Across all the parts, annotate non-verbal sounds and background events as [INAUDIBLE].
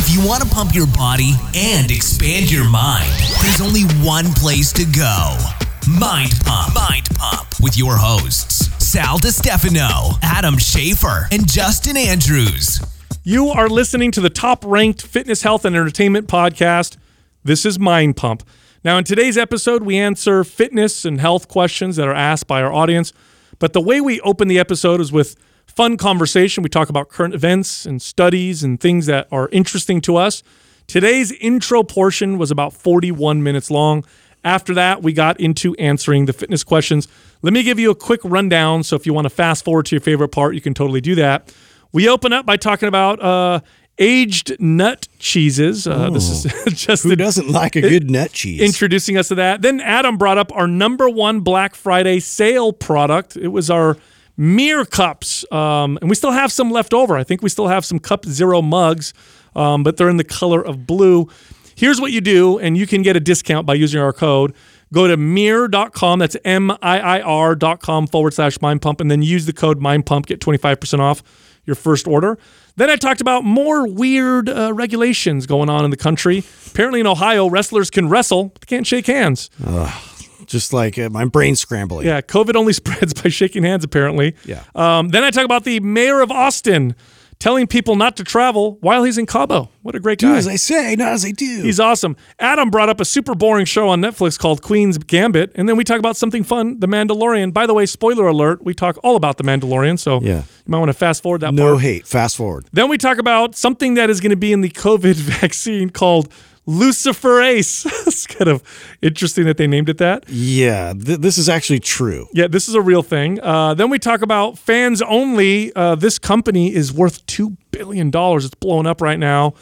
If you want to pump your body and expand your mind, there's only one place to go. Mind Pump. Mind Pump with your hosts, Sal DiStefano, Adam Schafer, and Justin Andrews. You are listening to the top ranked fitness, health, and entertainment podcast. This is Mind Pump. Now, in today's episode, we answer fitness and health questions that are asked by our audience. But the way we open the episode is with fun conversation. We talk about current events and studies and things that are interesting to us. Today's intro portion was about 41 minutes long. After that, we got into answering the fitness questions. Let me give you a quick rundown. So if you want to fast forward to your favorite part, you can totally do that. We open up by talking about uh, aged nut cheeses. Uh, this is [LAUGHS] just Who doesn't like a good nut cheese? introducing us to that. Then Adam brought up our number one Black Friday sale product. It was our MiiR Cups, um, and we still have some left over. I think we still have some Cup Zero mugs, um, but they're in the color of blue. Here's what you do, and you can get a discount by using our code. Go to miir.com, that's M I I R.com forward slash mind pump, and then use the code mind pump, get 25% off your first order. Then I talked about more weird uh, regulations going on in the country. Apparently, in Ohio, wrestlers can wrestle, but they can't shake hands. Just like uh, my brain scrambling. Yeah, COVID only [LAUGHS] spreads by shaking hands, apparently. Yeah. Um, then I talk about the mayor of Austin telling people not to travel while he's in Cabo. What a great Do guy. as I say, not as I do. He's awesome. Adam brought up a super boring show on Netflix called Queen's Gambit, and then we talk about something fun, The Mandalorian. By the way, spoiler alert, we talk all about The Mandalorian, so Yeah. you might want to fast forward that no part. hate. Fast forward. Then we talk about something that is going to be in the COVID [LAUGHS] vaccine called Luciferase. [LAUGHS] it's kind of interesting that they named it that. Yeah, th- this is actually true. Yeah, this is a real thing. Uh, then we talk about fans only. Uh, this company is worth $2 billion. It's blowing up right now.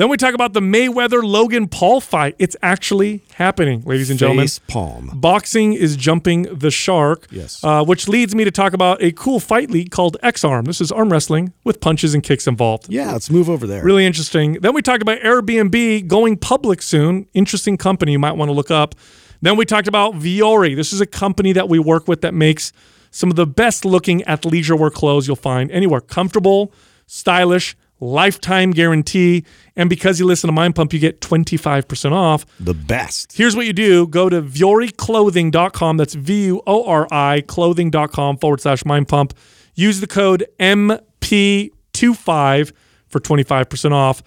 Then we talk about the Mayweather Logan Paul fight. It's actually happening, ladies and gentlemen. Face palm. Boxing is jumping the shark. Yes. Uh, which leads me to talk about a cool fight league called X Arm. This is arm wrestling with punches and kicks involved. Yeah, let's move over there. Really interesting. Then we talked about Airbnb going public soon. Interesting company you might want to look up. Then we talked about Vuori. This is a company that we work with that makes some of the best looking athleisure wear clothes you'll find anywhere. Comfortable, stylish, lifetime guarantee. And because you listen to Mind Pump, you get 25% off. The best. Here's what you do go to VuoriClothing.com. That's V U O R I clothing.com forward slash mind pump. Use the code MP25 for 25% off.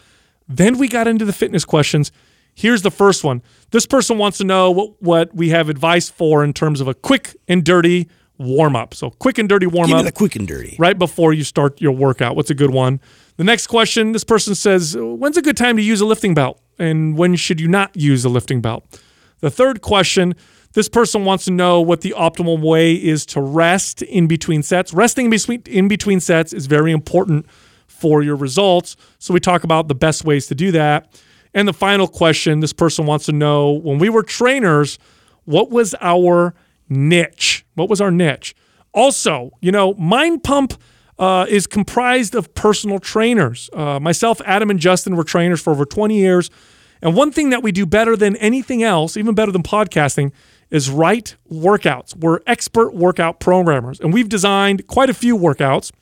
Then we got into the fitness questions. Here's the first one. This person wants to know what, what we have advice for in terms of a quick and dirty warm up. So, quick and dirty warm Give me up the quick and dirty. right before you start your workout. What's a good one? The next question this person says, When's a good time to use a lifting belt? And when should you not use a lifting belt? The third question this person wants to know what the optimal way is to rest in between sets. Resting in between, sets is very important for your results. So we talk about the best ways to do that. And the final question this person wants to know when we were trainers, what was our niche? What was our niche? Also, you know, Mind Pump uh, is comprised of personal trainers. Uh, myself, Adam, and Justin were trainers for over 20 years. And one thing that we do better than anything else, even better than podcasting, is write workouts. We're expert workout programmers, and we've designed quite a few workouts.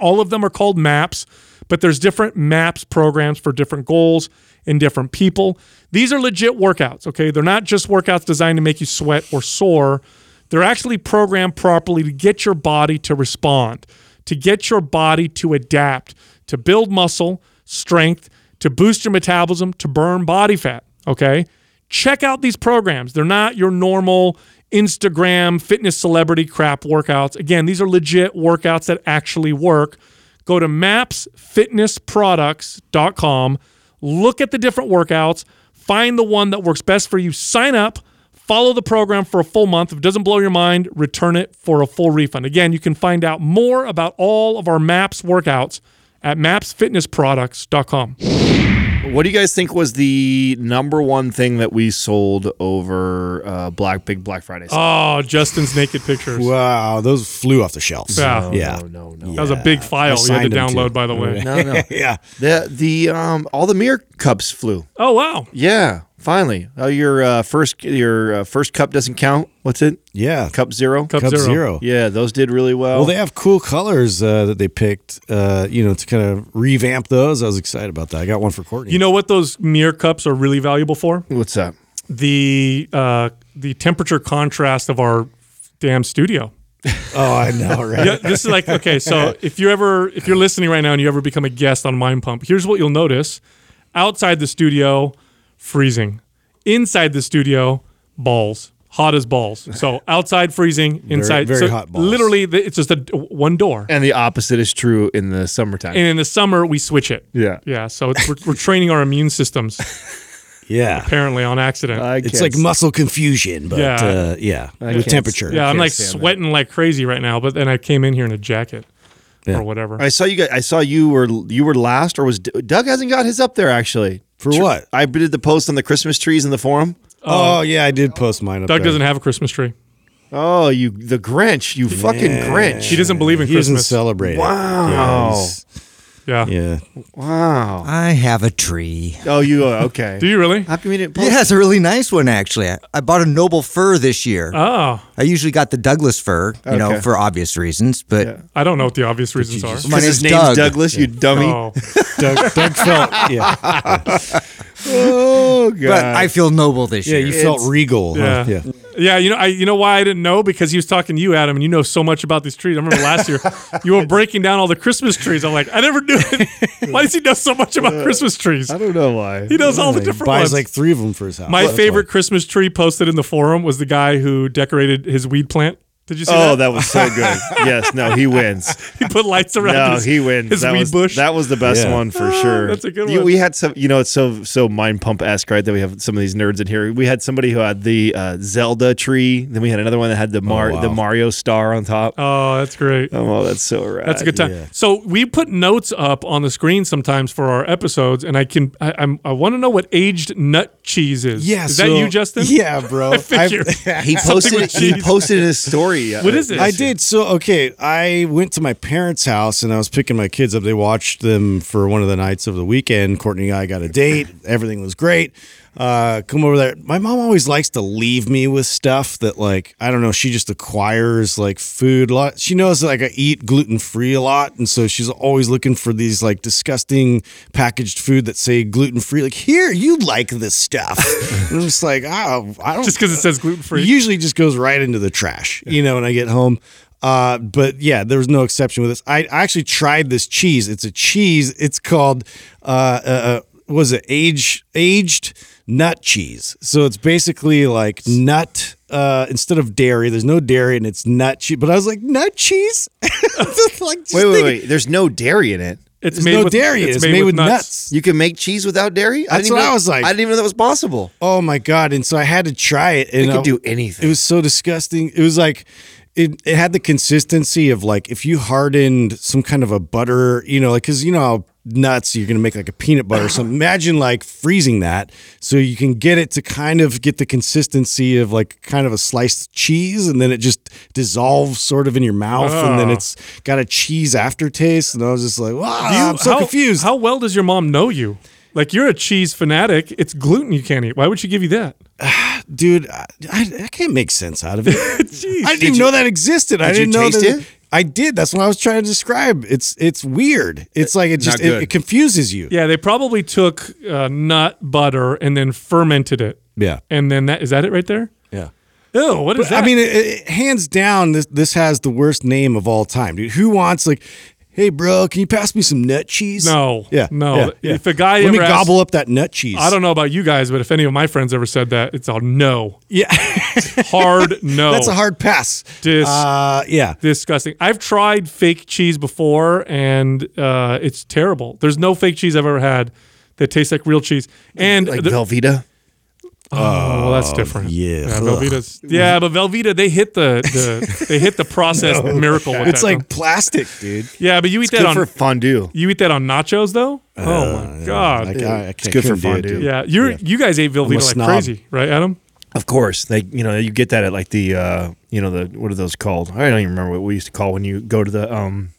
All of them are called maps, but there's different maps programs for different goals and different people. These are legit workouts, okay? They're not just workouts designed to make you sweat or sore. They're actually programmed properly to get your body to respond, to get your body to adapt, to build muscle, strength, to boost your metabolism, to burn body fat, okay? Check out these programs. They're not your normal Instagram fitness celebrity crap workouts. Again, these are legit workouts that actually work. Go to mapsfitnessproducts.com, look at the different workouts, find the one that works best for you, sign up, follow the program for a full month. If it doesn't blow your mind, return it for a full refund. Again, you can find out more about all of our MAPS workouts at mapsfitnessproducts.com. What do you guys think was the number one thing that we sold over uh, Black Big Black Friday? sale? Oh, Justin's naked pictures. Wow, those flew off the shelves. Yeah. yeah. no, no, no. That was a big file you had to download, too. by the way. No, no. [LAUGHS] yeah. the the um all the MiiR cups flew. Oh, wow. Yeah, Finally, oh, your uh, first your uh, first cup doesn't count. What's it? Yeah. Cup zero. Cup Cup Zero. Zero. Yeah, those did really well. Well, they have cool colors uh, that they picked, uh, you know, to kind of revamp those. I was excited about that. I got one for Courtney. You know what those MiiR cups are really valuable for? What's that? The uh, the temperature contrast of our damn studio. [LAUGHS] oh, I know, right? Yeah, this is like okay. So [LAUGHS] if you ever if you're listening right now and you ever become a guest on Mind Pump, here's what you'll notice: outside the studio, freezing; inside the studio, balls, hot as balls. So [LAUGHS] outside freezing, inside very so hot balls. Literally, it's just a one door. And the opposite is true in the summertime. And in the summer, we switch it. yeah. Yeah, so it's, we're, we're [LAUGHS] training our immune systems [LAUGHS] Yeah. apparently on accident. I It's like muscle confusion, but Yeah. yeah, uh, yeah with temperature. yeah, I'm like stand that. sweating like crazy right now, but then I came in here in a jacket Yeah. or whatever. I saw you guys. I saw you were you were last, or was Doug hasn't got his up there actually? For what? I did the post on the Christmas trees in the forum. Oh, oh, yeah, I did post mine up Doug there. doesn't have a Christmas tree. Oh, you the Grinch, you fucking Grinch. He doesn't believe in He doesn't Christmas. celebrate. Wow. Yeah, he's- yeah. yeah. Wow. I have a tree. Oh, you uh, okay? [LAUGHS] Do you really? How come you didn't post? Yeah, it's a really nice one actually. I, I bought a noble fir this year. Oh, I usually got the Douglas fir, you know, Okay. for obvious reasons. But I don't know what the obvious reasons are. My Because his name's name's Doug. Douglas. You dummy. Oh, Doug, Doug felt, [LAUGHS] yeah, Oh god. but I feel noble this yeah, year. you felt regal. huh? Yeah. yeah. yeah. You know, I you know why I didn't know because he was talking to you, Adam, and you know so much about these trees. I remember last year [LAUGHS] you were breaking down all the Christmas trees. I'm like, I never knew. It. [LAUGHS] Why does he know so much about uh, Christmas trees? I don't know why. He knows all the He different buys ones. like three of them for his house. My That's favorite why. Christmas tree posted in the forum was the guy who decorated his weed plant. Did you see Oh, that? that was so good. [LAUGHS] yes, no, he wins. He put lights around No, his, he wins. his that weed was, bush. That was the best Yeah. one for Oh, sure. that's a good You- one. we had some, you know, it's so so mind pump esque, right? That we have some of these nerds in here. We had somebody who had the uh, Zelda tree. Then we had another one that had the Mar- wow. the Mario star on top. oh, that's great. Oh, that's so rad. That's a good time. yeah. So we put notes up on the screen sometimes for our episodes, and I can I, I'm I want to know what aged nut cheese is. Yeah, is so- that you, Justin? [LAUGHS] Yeah, bro. I figured. [LAUGHS] He posted it, he posted his story. What is it? I did. So okay, I went to my parents' house and I was picking my kids up. They watched them for one of the nights of the weekend. Courtney and I got a date. Everything was great. Uh, come over there. My mom always likes to leave me with stuff that, like, I don't know. She just acquires like food a lot. She knows like I eat gluten free a lot, and so she's always looking for these like disgusting packaged food that say gluten free. Like, here, you like this stuff. [LAUGHS] and I'm just like, oh, I don't. Just because it says gluten free. Usually just goes right into the trash, you know, when I get home. Uh, but yeah, there was no exception with this. I, I actually tried this cheese. It's a cheese. It's called, uh, uh, uh, was it age aged nut cheese? So it's basically like nut, uh, instead of dairy, there's no dairy and it's nut cheese. But I was like, nut cheese? [LAUGHS] like, just Wait, wait, wait. There's no dairy in it. It's There's made no with dairy. It's, made, with nuts. You can make cheese without dairy. I didn't what even I know- was like. I didn't even know that was possible. Oh my god! And so I had to try it. And It could I- do anything. It was so disgusting. It was like it. It had the consistency of like if you hardened some kind of a butter, you know, like because you know how nuts you're gonna make like a peanut butter. So imagine like freezing that so you can get it to kind of get the consistency of like kind of a sliced cheese, and then it just dissolves sort of in your mouth, and then Oh. it's got a cheese aftertaste. And I was just like, wow, you- I'm so how, confused. How well does your mom know you? Like you're a cheese fanatic. It's gluten you can't eat. Why would she give you that? [SIGHS] Dude, I, I, I can't make sense out of it. [LAUGHS] I didn't even know that existed. I Did you didn't know taste that. it? I did. That's what I was trying to describe. It's it's weird. It's like it just it, it confuses you. yeah, they probably took uh, nut butter and then fermented it, Yeah. and then that is that it right there? Yeah. Ew, what is that? I mean, it, it, hands down, this this has the worst name of all time, dude. Who wants like, hey, bro, can you pass me some nut cheese? no, Yeah. no. yeah, yeah. If a guy let me asks- gobble up that nut cheese. I don't know about you guys, but if any of my friends ever said that, it's a no, Yeah. hard no. [LAUGHS] That's a hard pass. Dis- uh, yeah. disgusting. I've tried fake cheese before, and uh, it's terrible. There's no fake cheese I've ever had that tastes like real cheese. And Like the- Velveeta. Oh, well, that's different. yeah. yeah Velveeta's yeah, but Velveeta they hit the, the they hit the [LAUGHS] processed miracle. With It's that, like though. plastic, dude. yeah, but you eat that Good on for fondue. you eat that on nachos though. oh my god. I, I, I can't, good for couldn't do it, fondue. dude. yeah, you are you guys ate Velveeta like snob. crazy, right, Adam? Of course, they you know you get that at like the uh, you know the what are those called? I don't even remember what we used to call when you go to the um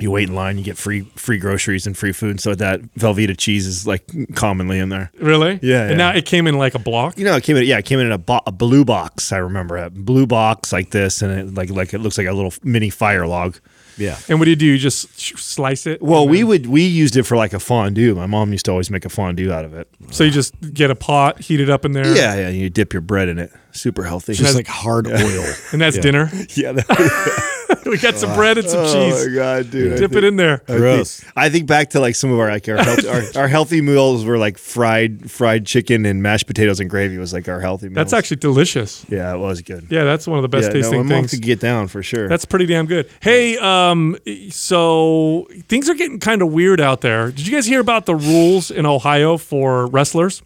You wait in line, you get free free groceries and free food and stuff that. Velveeta cheese is like commonly in there. Really? Yeah, And yeah. now it came in like a block. You know, it came in. Yeah, it came in a, bo- a blue box. I remember a blue box like this, and it like like it looks like a little mini fire log. Yeah. And what do you do? You just slice it. Well, we would we used it for like a fondue. My mom used to always make a fondue out of it. So you just get a pot, heat it up in there. Yeah, yeah. You dip your bread in it. Super healthy. Just like hard oil. [LAUGHS] And that's dinner. [LAUGHS] yeah. that- [LAUGHS] [LAUGHS] we got some bread and some oh cheese. my god, dude! Dip think- it in there. Gross. I think back to like some of our like our healthy, our, [LAUGHS] our healthy meals were like fried fried chicken and mashed potatoes and gravy was like our healthy meals. That's actually delicious. yeah, it was good. Yeah, that's one of the best yeah, no, tasting my mom things. could get down for sure. That's pretty damn good. Hey, um, so things are getting kind of weird out there. Did you guys hear about the rules in Ohio for wrestlers?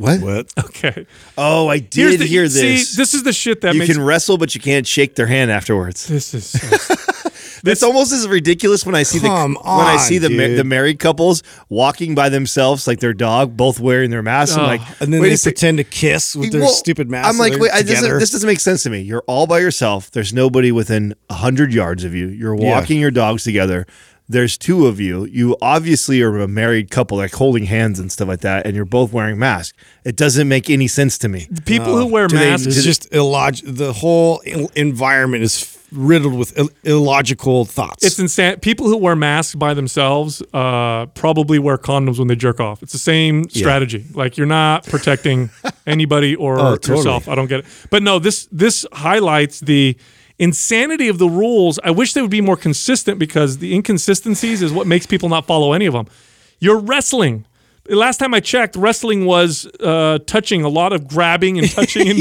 What? What? [LAUGHS] Okay. Oh, I did the, hear this. See, this is the shit that you makes can wrestle, but you can't shake their hand afterwards. this is so, [LAUGHS] It's almost as ridiculous when I see the when I see the ma- the married couples walking by themselves like their dog, both wearing their masks. I'm Oh. like, And then wait they pretend to kiss with their Well, stupid masks. I'm like, wait, I, this, doesn't- this doesn't make sense to me. You're all by yourself. There's nobody within hundred yards of you. You're Yeah. walking your dogs together. There's two of you. You obviously are a married couple, like holding hands and stuff like that, and you're both wearing masks. It doesn't make any sense to me. people who wear Do they- masks. It's just illogical. The whole il- environment is riddled with Ill- illogical thoughts. It's insane. People who wear masks by themselves uh, probably wear condoms when they jerk off. It's the same strategy. Like you're not protecting [LAUGHS] anybody or Oh, totally. yourself. I don't get it. But no, this this highlights the insanity of the rules. I wish they would be more consistent because the inconsistencies is what makes people not follow any of them. You're wrestling. Last time I checked, wrestling was uh, touching a lot of grabbing and touching, and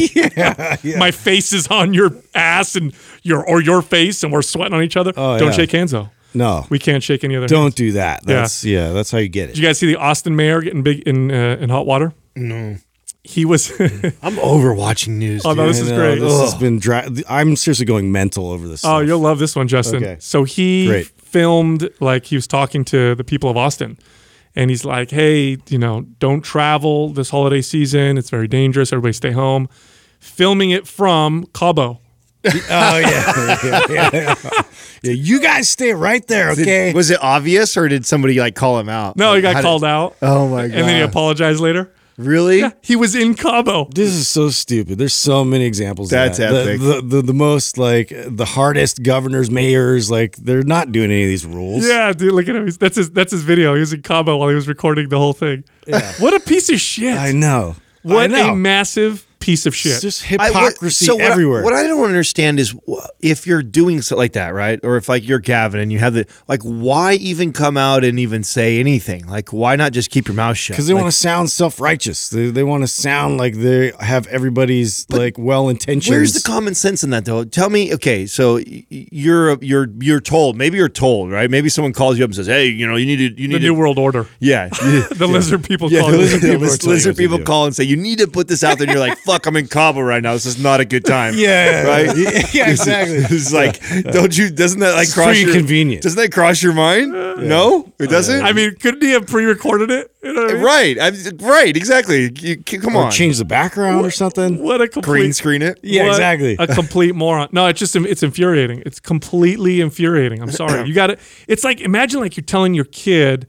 [LAUGHS] my face is on your ass and your or your face, and we're sweating on each other. Oh, Don't yeah. shake hands though. no, We can't shake any other. don't hands. do that. That's yeah. That's how you get it. Did you guys see the Austin mayor getting big in uh, in hot water? No. He was. [LAUGHS] I'm over watching news. Oh, no, this is great. This has been dry. I'm seriously going mental over this. oh, stuff. you'll love this one, Justin. Okay. So he Great. filmed like he was talking to the people of Austin, and he's like, "Hey, you know, don't travel this holiday season. It's very dangerous. Everybody stay home." Filming it from Cabo. Oh yeah. yeah, [LAUGHS] yeah, yeah. Yeah, You guys stay right there, Did- okay? was it obvious or did somebody like call him out? No, he got how did- called out. Oh my god! And then he apologized later. Really? Yeah, he was in Cabo. This is so stupid. There's so many examples. That's of that. epic. The, the, the the most like the hardest governors, mayors, like they're not doing any of these rules. Yeah, dude, look at him. He's, that's his. That's his video. He was in Cabo while he was recording the whole thing. Yeah. What a piece of shit! I know. What I know. a massive piece of shit. It's just I- what- hypocrisy so what I- everywhere. What I, don't understand is if you're doing so like that, right? Or if like you're Gavin and you have the like, why even come out and even say anything? Like, why not just keep your mouth shut? because they Like, want to sound self-righteous. They, they want to sound like they have everybody's like well intentioned. Where's the common sense in that though? Tell me, okay, so y- y- you're you're you're told, maybe you're told, right? Maybe someone calls you up and says, "Hey, you know, you need to you the need New to World Order. yeah." [LAUGHS] The lizard people Yeah, call the lizard people, Lizard lizard people people call and say you need to put this out there. And you're like, [LAUGHS] "Fuck, I'm in Cabo right now. This is not a good time." [LAUGHS] Yeah, right. [LAUGHS] Yeah, exactly. it's like, don't you? Doesn't that like It's cross pretty your convenient. Doesn't that cross your mind? No, it oh, doesn't. I mean, couldn't he have pre-recorded it? You know I mean? right, I, right, exactly. You, come or on, change the background or something. What a complete green screen it. Yeah, what exactly. A complete moron. No, it's just it's infuriating. It's completely infuriating. I'm sorry. [COUGHS] You got it. It's like imagine like you're telling your kid,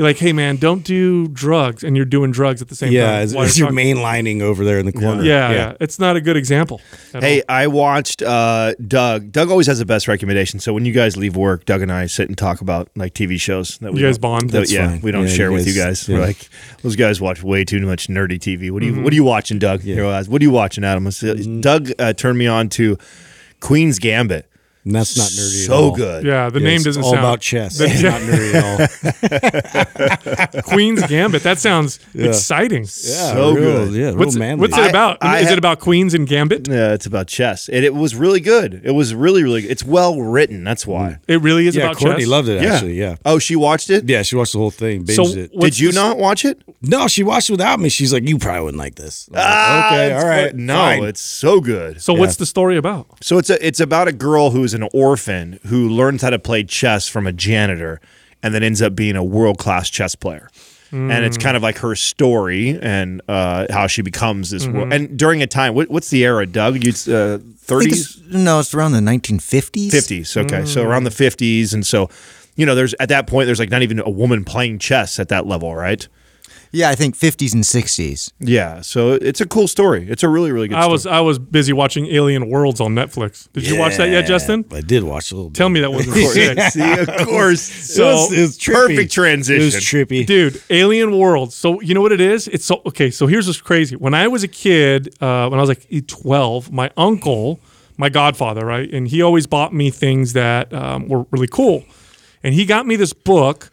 you're like, hey man, don't do drugs, and you're doing drugs at the same Yeah, time. as, while as you're you're mainlining over there in the corner. Yeah, yeah, It's not a good example. Hey, all. I watched uh, Doug. Doug always has the best recommendation. So when you guys leave work, Doug and I sit and talk about like TV shows that we You guys bond? that- That's yeah, fine. we don't Yeah, share you with you guys- guys. yeah. We're like those guys watch way too much nerdy TV. What are you Mm-hmm. What are you watching, Doug? Here. What are you watching, Adam? Mm-hmm. Doug uh, turned me on to Queen's Gambit. And that's not nerdy. at all. So good. yeah, the Yeah, name it's doesn't all sound about chess. The- It's [LAUGHS] not nerdy at all. [LAUGHS] Queen's Gambit. That sounds exciting. Yeah, So real, good. Yeah, real What's, manly. what's it about? I Is ha- it about Queens and Gambit? Yeah, it's about chess, and it was really good. It was really, really. good. It's well written. That's why. It really is yeah, about Courtney chess. loved it actually. Yeah. Oh, she watched it. Yeah, she watched the whole thing, So it. Did you the- not watch it? No, she watched it without me. She's like, "You probably wouldn't like this." I like, Ah, okay, all right. fu- No, it's so good. So what's the story about? So it's a it's about a girl who's an orphan who learns how to play chess from a janitor and then ends up being a world class chess player. And it's kind of like her story and uh, how she becomes this. World. And during a time, what, what's the era, Doug? You uh, thirties, no, it's around the 1950s. fifties. Okay, so around the fifties, and so you know, there's at that point there's like not even a woman playing chess at that level, right? Yeah, I think 50s and 60s. Yeah, so it's a cool story. It's a really really good. I story. was I was busy watching Alien Worlds on Netflix. Did you watch that yet, Justin? I did watch a little. Tell me that wasn't [LAUGHS] sick. See, of [LAUGHS] course. So- it was, it was trippy. Perfect transition. It was trippy. Dude, Alien Worlds. So you know what it is? It's so okay. So here's what's crazy. When I was a kid, uh, when I was like 12, my uncle, my godfather, right, and he always bought me things that um, were really cool, and he got me this book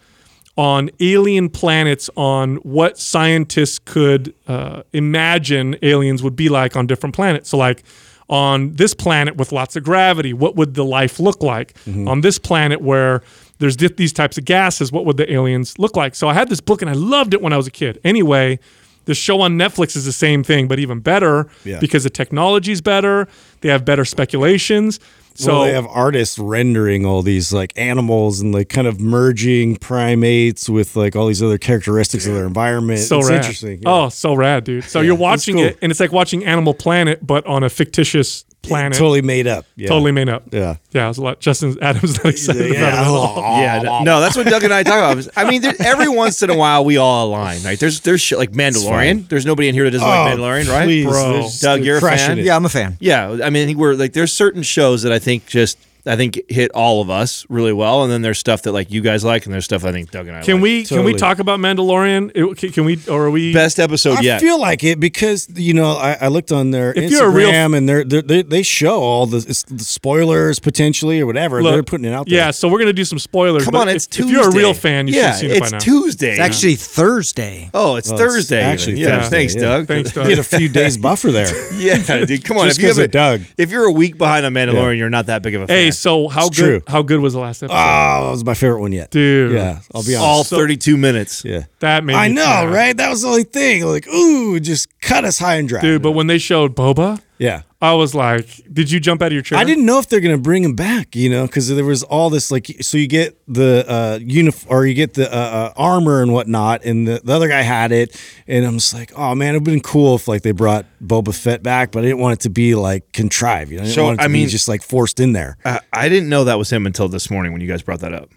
on alien planets on what scientists could uh, imagine aliens would be like on different planets. So like on this planet with lots of gravity, what would the life look like? On this planet where there's di- these types of gases, what would the aliens look like? So I had this book and I loved it when I was a kid. Anyway, the show on Netflix is the same thing, but even better Yeah. because the technology's better. They have better speculations. So well, they have artists rendering all these like animals and like kind of merging primates with like all these other characteristics of their environment. so it's rad. interesting. yeah. Oh, so rad, dude. So you're watching cool. it, and it's like watching Animal Planet, but on a fictitious planet. totally made up. Yeah. Totally made up. Yeah. Yeah, it was a lot. Justin Adams not excited Yeah. about it at all. [LAUGHS] Yeah, no, no, that's what Doug and I talk about. I mean, every once in a while we all align. Right? There's there's shit like Mandalorian. There's nobody in here that doesn't like Oh, Mandalorian, right? please, Bro. Doug, they're you're a fan? it. Yeah, I'm a fan. Yeah, I mean, we're like there's certain shows that I think just I think hit all of us really well, and then there's stuff that like you guys like, and there's stuff I think Doug and I Can like. we can we talk about Mandalorian? It- can, can we or are we best episode I yet? I feel like it because you know I, I looked on their If Instagram you're a real- and they're, they're, they they show all the, the spoilers potentially or whatever Look, they're putting it out there. Yeah, so we're gonna do some spoilers. Come but on, if, it's if Tuesday. you're a real fan, you yeah, should have seen it by it's now. Tuesday. It's actually Thursday. oh, it's Well, Thursday. even. actually yeah. Thursday, Thanks, yeah. Doug. Thanks, Doug. Get a few days buffer there. [LAUGHS] Yeah, dude. Come on. Just if you 'cause of haven't- Doug. if you're a week behind on Mandalorian, you're not that big of a fan. Hey, so how It's good true. how good was the last episode? Oh, that was my favorite one yet. Dude. Yeah, I'll be honest. all 32 minutes. yeah. that made I me know, mad. right? That was the only thing. Like, ooh, just cut us high and dry. Dude, but when they showed Boba, yeah. I was like, did you jump out of your chair? I didn't know if they're gonna bring him back, you know, because there was all this like, so you get the uh, uniform or you get the uh, uh, armor and whatnot, and the, the other guy had it, and I'm just like, oh man, it'd been cool if like they brought Boba Fett back, but I didn't want it to be like contrived, you know, I didn't So, want it to I be mean- just like forced in there. I, I didn't know that was him until this morning when you guys brought that up.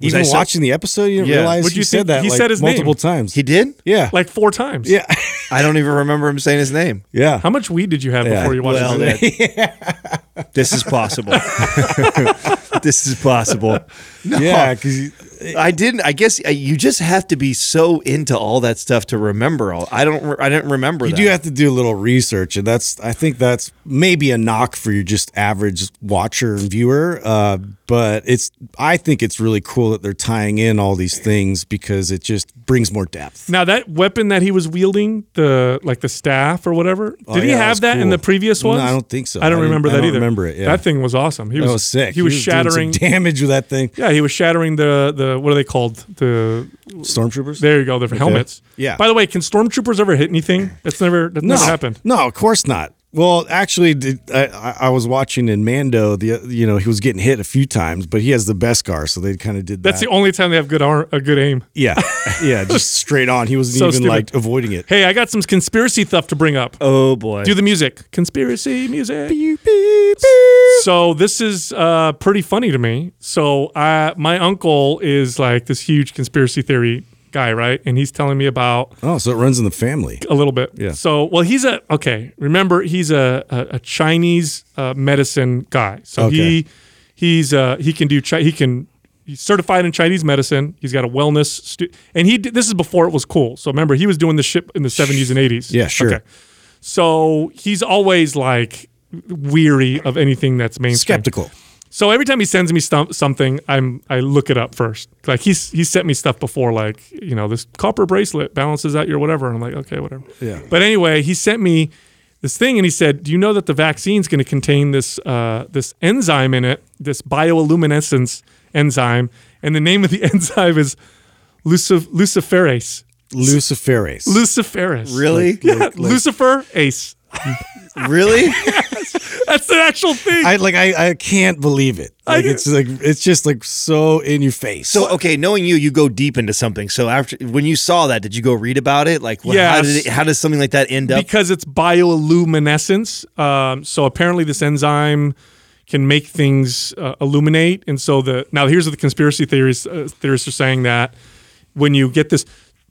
Was Even I so- watching the episode, you didn't Yeah. realize What'd he you said that He like said his name. multiple times. He did? yeah, like four times. yeah, I don't even remember him saying his name. yeah. How much weed did you have Yeah. before you watched Well, it? [LAUGHS] This is possible. [LAUGHS] this is possible. No, Yeah, because I didn't. I guess uh, you just have to be so into all that stuff to remember all. I don't. I didn't remember you that. do have to do a little research, and that's I think that's maybe a knock for your just average watcher and viewer. Uh, but it's I think it's really cool that they're tying in all these things because it just brings more depth. Now that weapon that he was wielding, the like the staff or whatever, did Oh, he yeah, that have was that in the previous No. I don't think so. I don't I didn't- remember I that don't either. remember it, yeah. That thing was awesome. He was, That was sick. He was, doing shattering. some [LAUGHS] damage with that thing. yeah, he was shattering the the what are they called? The Stormtroopers. there you go, the helmets. Yeah. By the way, can stormtroopers ever hit anything? That's never that's no, never happened. No, of course not. Well, actually, I, I- I was watching in Mando. The you know he was getting hit a few times, but he has the Beskar, so they kind of did That's the only time they have good ar- a good aim. yeah, [LAUGHS] yeah, just straight on. He wasn't So even stupid. like avoiding it. Hey, I got some conspiracy stuff to bring up. Oh boy. Do the music. Conspiracy music. So this is uh, pretty funny to me. So uh, my uncle is like this huge conspiracy theory guy, right? And he's telling me about Oh, so it runs in the family. a little bit. Yeah. So well, he's a okay. Remember, he's a a, a Chinese uh, medicine guy. So Okay. he he's uh, he can do chi- he can. He's certified in Chinese medicine. He's got a wellness, stu- and he did, this is before it was cool. So remember, he was doing this shit in the seventies and eighties. Yeah, sure. So he's always like weary of anything that's mainstream. Skeptical. So every time he sends me stum- something, I'm I look it up first. Like he's he sent me stuff before, like you know this copper bracelet balances out your whatever, and I'm like okay, whatever. Yeah. But anyway, he sent me this thing, and he said, "Do you know that the vaccine's going to contain this uh, this enzyme in it, this bioluminescence enzyme, and the name of the [LAUGHS] enzyme is lucif- luciferase." Luciferase. Luciferase. Really? Yeah, Lucifer Ace. [LAUGHS] really? [LAUGHS] That's the actual thing. I like I, I can't believe it. Like get- it's like it's just like so in your face. So okay, knowing you, you go deep into something. So after when you saw that, did you go read about it? Like, what, how Yes. did it, how does something like that end up? because it's bioluminescence. Um, so apparently, this enzyme can make things uh, illuminate. And so the now here's what the conspiracy theories uh, theorists are saying that when you get this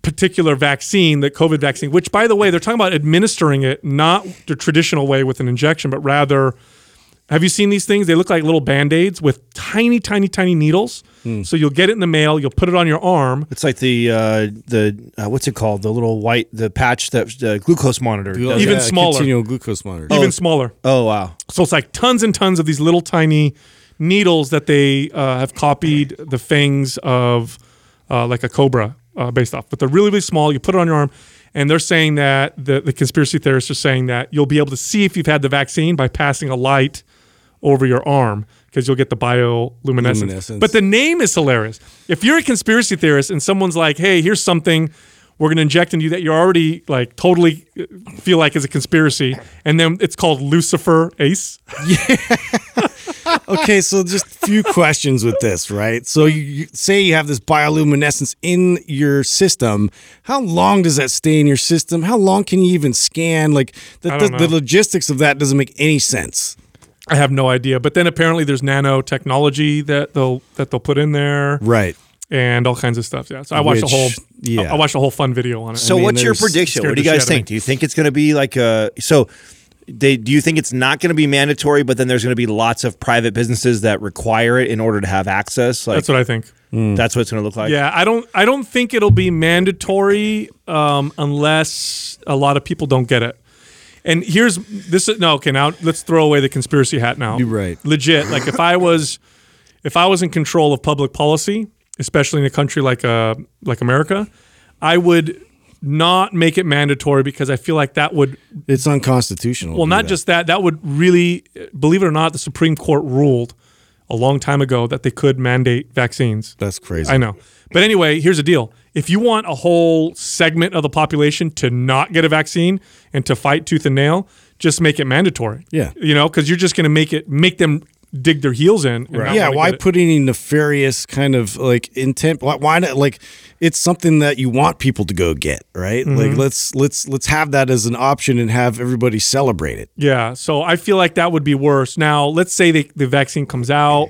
particular vaccine, the COVID vaccine, which by the way they're talking about administering it not the traditional way with an injection, but rather. Have you seen these things? They look like little band-aids with tiny, tiny, tiny needles. So you'll get it in the mail. You'll put it on your arm. It's like the uh, the uh, what's it called? The little white the patch that the glucose monitor. does. Even smaller. Continual glucose monitor. Even smaller. Oh wow. So it's like tons and tons of these little tiny needles that they uh, have copied the fangs of uh, like a cobra uh, based off. But they're really, really small. You put it on your arm. And they're saying that the, the conspiracy theorists are saying that you'll be able to see if you've had the vaccine by passing a light over your arm because you'll get the bioluminescence. Luminescence. But the name is hilarious. If you're a conspiracy theorist and someone's like, hey, here's something we're going to inject into you that you're already like totally uh, feel like is a conspiracy, and then it's called Lucifer Ace. [LAUGHS] [LAUGHS] okay, so just a few questions with this, right? So you, you say you have this bioluminescence in your system. How long does that stay in your system? How long can you even scan? Like the, the, the logistics of that doesn't make any sense. I have no idea. But then apparently there's nanotechnology that they'll that they'll put in there Right. and all kinds of stuff. Yeah. So I watched Which- a whole yeah. I watched a whole fun video on it. So mean, what's your prediction? What do you guys shit out of think? Do you think it's going to be like a so? They, do you think it's not going to be mandatory, but then there's going to be lots of private businesses that require it in order to have access? Like That's what I think. that's what it's going to look like. Yeah, I don't I don't think it'll be mandatory um, unless a lot of people don't get it. And here's this is no okay now let's throw away the conspiracy hat now. You're right. Legit. Like if I was [LAUGHS] if I was in control of public policy, especially in a country like uh like America, I would not make it mandatory because I feel like that would It's unconstitutional. well, not that. just that. That would really, believe it or not, the Supreme Court ruled a long time ago that they could mandate vaccines. That's crazy. I know. But anyway, here's the deal. If you want a whole segment of the population to not get a vaccine and to fight tooth and nail, just make it mandatory. Yeah. You know, because you're just going to make it make them dig their heels in. and not Yeah, why put any nefarious kind of like intent? Why, why not? Like, it's something that you want people to go get, right? Mm-hmm. Like, let's let's let's have that as an option and have everybody celebrate it. Yeah, so I feel like that would be worse. Now, let's say the, the vaccine comes out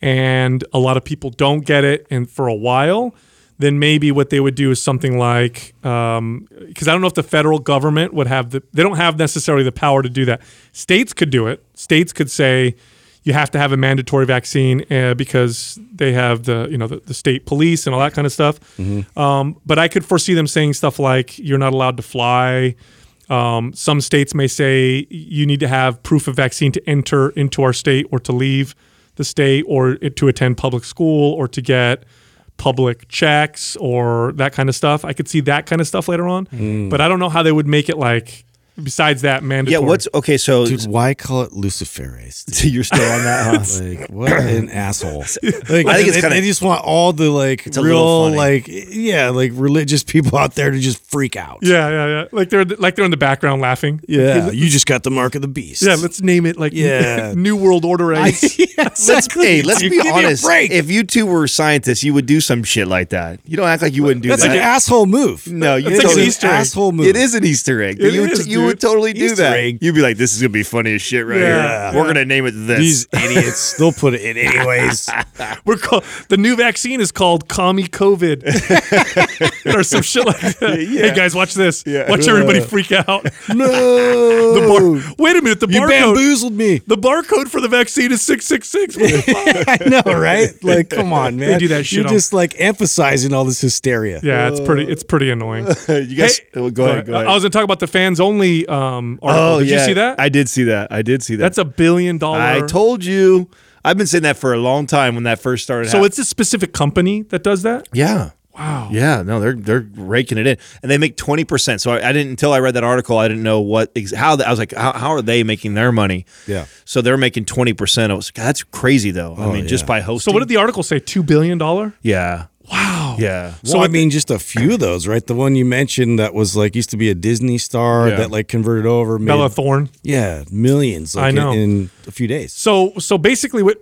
and a lot of people don't get it, and for a while, then maybe what they would do is something like, because I don't know if the federal government would have the, they don't have necessarily the power to do that. States could do it. States could say, you have to have a mandatory vaccine uh, because they have the you know the, the state police and all that kind of stuff. Um, but I could foresee them saying stuff like you're not allowed to fly. Um, some states may say you need to have proof of vaccine to enter into our state or to leave the state or to attend public school or to get public checks or that kind of stuff. I could see that kind of stuff later on, but I don't know how they would make it like. Besides that, mandatory. Yeah. What's okay? So Dude, why call it Luciferase? [LAUGHS] you're still on that, huh? [LAUGHS] Like what an asshole! [LAUGHS] Like, I think it's they, kinda- they just want all the like real like yeah like religious people out there to just freak out. Yeah, yeah, yeah. Like they're like they're in the background laughing. yeah. You just got the mark of the beast. Yeah, let's name it like Yeah. New World Order Ace. Let's hey, let's Dude, be give me a honest. break. If you two were scientists, you would do some shit like that. You don't act like you wouldn't do That's that. That's like an asshole move. no, you It's like an Easter egg. asshole move. It is an Easter egg. It you would, is, you would totally do Easter that. egg. You'd be like, "This is gonna be funny as shit right Yeah. here. We're gonna name it this." These [LAUGHS] idiots, they'll put it in anyways. [LAUGHS] We're called the new vaccine is called Commie COVID [LAUGHS] or some shit like that. Hey guys, watch this. Watch everybody uh, freak out. no, The bar- Wait a minute, the you barcode. bamboozled me. The barcode for the vaccine is six six six. I know, right? Like, come on, man. do that shit You're on- just like emphasizing all this hysteria. Yeah, it's pretty. Uh. It's pretty annoying. you guys, Hey, oh, go ahead. Uh, go ahead. I was gonna talk about the fans only um, article. oh Did yeah, you see that? I did see that. I did see that. That's a billion dollar. I told you. I've been saying that for a long time when that first started. so hap- it's a specific company that does that. yeah. Wow. Yeah, no, they're they're raking it in, and they make twenty percent. So I, I didn't until I read that article. I didn't know what how the, I was like, how, how are they making their money? Yeah. So they're making twenty percent. I was like, that's crazy though. I mean, just by hosting. So what did the article say? Two billion dollar. Yeah. Wow. Yeah. So I mean, just a few of those, right? The one you mentioned that was like used to be a Disney star Yeah. that like converted over. Made, Bella Thorne. yeah, millions. Like, I know. in, in a few days. So so basically what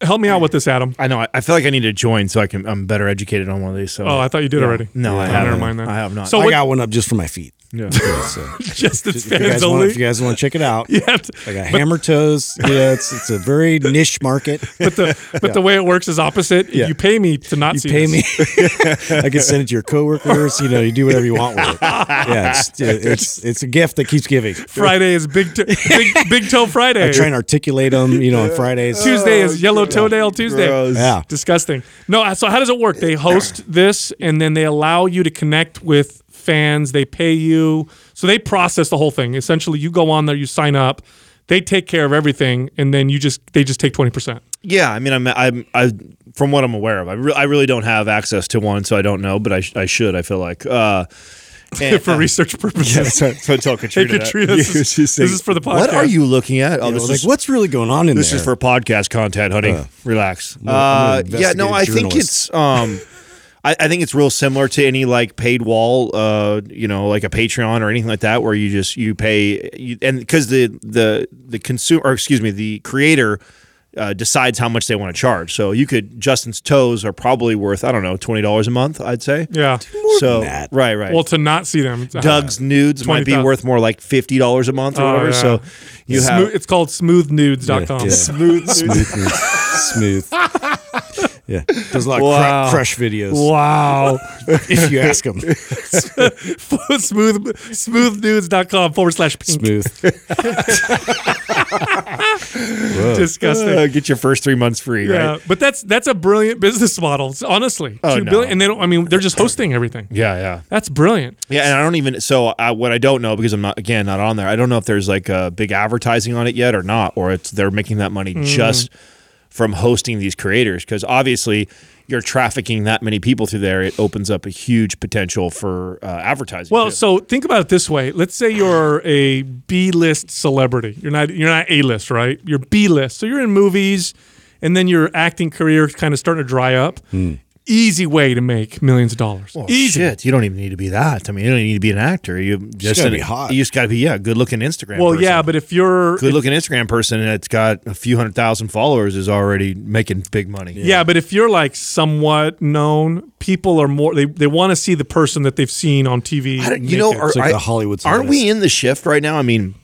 help me out with this, Adam. I know. I, I feel like I need to join so I can. I'm better educated on one of these. So. Oh, I thought you did already. No, I Oh, haven't. Never mind that. I have not. So I what, got one up just for my feet. [LAUGHS] Yeah. So, just the if, you fans guys want, only. if you guys want to check it out, You have to- I got hammer toes. Yeah, it's it's a very niche market. [LAUGHS] but the but the way it works is opposite. Yeah. You pay me to not You see pay this. me. [LAUGHS] I can send it to your coworkers. You know, you do whatever you want with it. Yeah, it's it's, it's a gift that keeps giving. Friday is big to, big big toe Friday. I try and articulate them. You know, on Fridays. Tuesday is oh, yellow toenail Tuesday. Gross. Yeah. Disgusting. No, uh, so how does it work? They host this and then they allow you to connect with fans. They pay you. So they process the whole thing. Essentially, you go on there, you sign up, they take care of everything, and then you just they just take 20%. Yeah, I mean, I'm, I'm, I, from what I'm aware of, I, re- I really don't have access to one, so I don't know, but I, sh- I should. I feel like uh, [LAUGHS] and- for research purposes. Yeah, so, so tell [LAUGHS] Hey, Katrina. that. Katrina, this, [LAUGHS] is, just this is for the podcast. What are you looking at? Oh, this was is like, what's really going on in This is for podcast content, honey. Relax. Uh, yeah, no, I think it's um, I, I think it's real similar to any like paid wall, uh, you know, like a Patreon or anything like that, where you just you pay you, and because the the the consumer, or excuse me, the creator. Uh, decides how much they want to charge. So you could Justin's toes are probably worth I don't know twenty dollars a month. I'd say. Yeah. so than that. right, right. Well, to not see them. it's a- Doug's nudes might be 20,000. worth more like fifty dollars a month or Oh, whatever. yeah. So you Smooth- have it's called smoothnudes.com. Yeah. smooth, smooth, smooth. [LAUGHS] Yeah, does a lot of Wow. cru- crush videos. Wow. [LAUGHS] If you ask them, [LAUGHS] Smooth smoothnudes.com forward slash pink. smooth. [LAUGHS] Disgusting. Uh, get your first three months free, Yeah, right? but that's that's a brilliant business model. Honestly, Oh, Two no. billion- and they don't. I mean, they're just hosting everything. Yeah, yeah. That's brilliant. Yeah, and I don't even. So I, what I don't know because I'm not again not on there. I don't know if there's like a big advertising on it yet or not, or it's they're making that money just from hosting these creators. Because obviously, you're trafficking that many people through there. It opens up a huge potential for uh, advertising. Well, too. so think about it this way. Let's say you're a B-list celebrity. You're not you're not A-list, right? You're B-list. So you're in movies and then your acting career is kind of starting to dry up. Easy way to make millions of dollars. Well, Easy. shit, you don't even need to be that. I mean, you don't need to be an actor. You just gotta be hot. You just got to be yeah, good looking Instagram. Well, person. yeah, but if you're good looking Instagram person and it's got a few hundred thousand followers is already making big money. Yeah. but if you're like somewhat known, people are more they, they want to see the person that they've seen on TV. I you know, are, It's like I- the Hollywood Aren't we in the shift right now? I mean,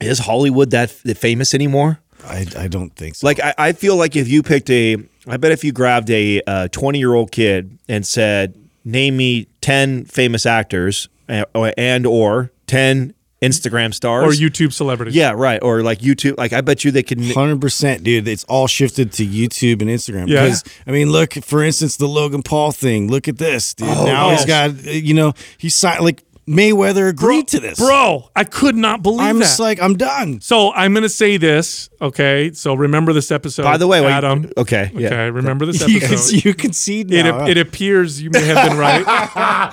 is Hollywood that famous anymore? I, I don't think so. Like, I, I feel like if you picked a, I bet if you grabbed a twenty year old kid and said, "Name me ten famous actors and, and or ten Instagram stars," or YouTube celebrities. yeah, right, or like YouTube, like I bet you they could. Hundred percent, dude. It's all shifted to YouTube and Instagram. Yeah. Because I mean, look for instance, the Logan Paul thing. Look at this, dude. now yes. he's got, uh, you know, he's like Mayweather agreed to this, Bro, I could not believe I'm that. just like, I'm done. so I'm gonna say this, okay? So remember this episode. By the way, wait, Adam. okay, yeah. Okay, remember this [LAUGHS] You can you concede it, now. it appears you may have been [LAUGHS] right. I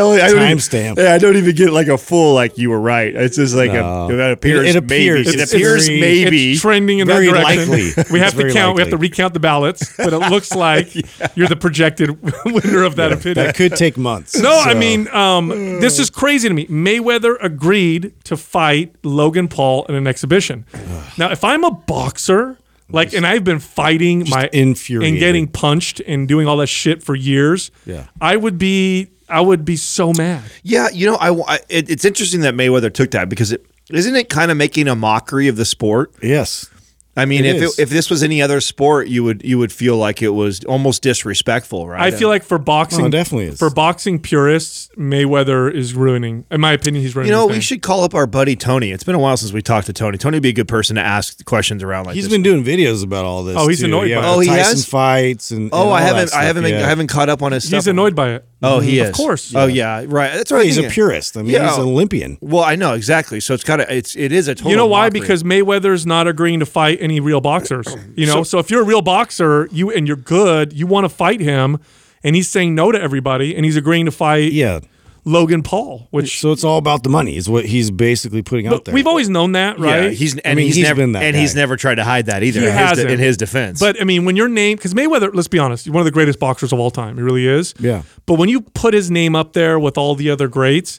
only I don't even- Timestamp. Yeah, I don't even get like a full like you were right. It's just like No. a, that appears. It- it appears. Maybe. It appears very- maybe. It's trending in Very that direction. likely. [LAUGHS] We have It's to very count. We have to recount the ballots, but it looks like you're the projected winner of that opinion. that could take months. No, I So- mean, um, this is crazy to me. Mayweather agreed to fight Logan Paul in an exhibition. now, if I'm a boxer, like, and I've been fighting my infuriated. and getting punched and doing all that shit for years, Yeah. I would be, I would be so mad. Yeah, you know, I, I- it, it's interesting that Mayweather took that because it isn't it kind of making a mockery of the sport. yes. I mean, It if it, if this was any other sport, you would you would feel like it was almost disrespectful, right? I feel like for boxing, Oh, definitely is. For boxing purists, Mayweather is ruining. In my opinion, he's ruining. you know his we name. should call up our buddy Tony. It's been a while since we talked to Tony. Tony would be a good person to ask questions around like He's this. been doing videos about all this. Oh, he's too. annoyed yeah, by it. Oh, with he Tyson has? fights and, oh, and oh, all I haven't I stuff, haven't yeah. I haven't caught up on his stuff. He's annoyed by it. Oh, he mm, is. Of course. Oh yeah, right. That's right. He's a purist. I mean, Yeah. he's an Olympian. Well, I know exactly. So it's got to. It's it is a total. You know why? mockery. Because Mayweather's not agreeing to fight any real boxers. You know, so, if you're a real boxer, you and you're good, you want to fight him, and he's saying no to everybody, and he's agreeing to fight Yeah. Logan Paul, which So it's all about the money, is what he's basically putting out there. we've always known that, right? Yeah, he's and mean, he's, he's never been that and he's never tried to hide that either. He in, his, de- hasn't. in his defense. But I mean, when your name, because Mayweather, let's be honest, he's one of the greatest boxers of all time. He really is. Yeah. But when you put his name up there with all the other greats,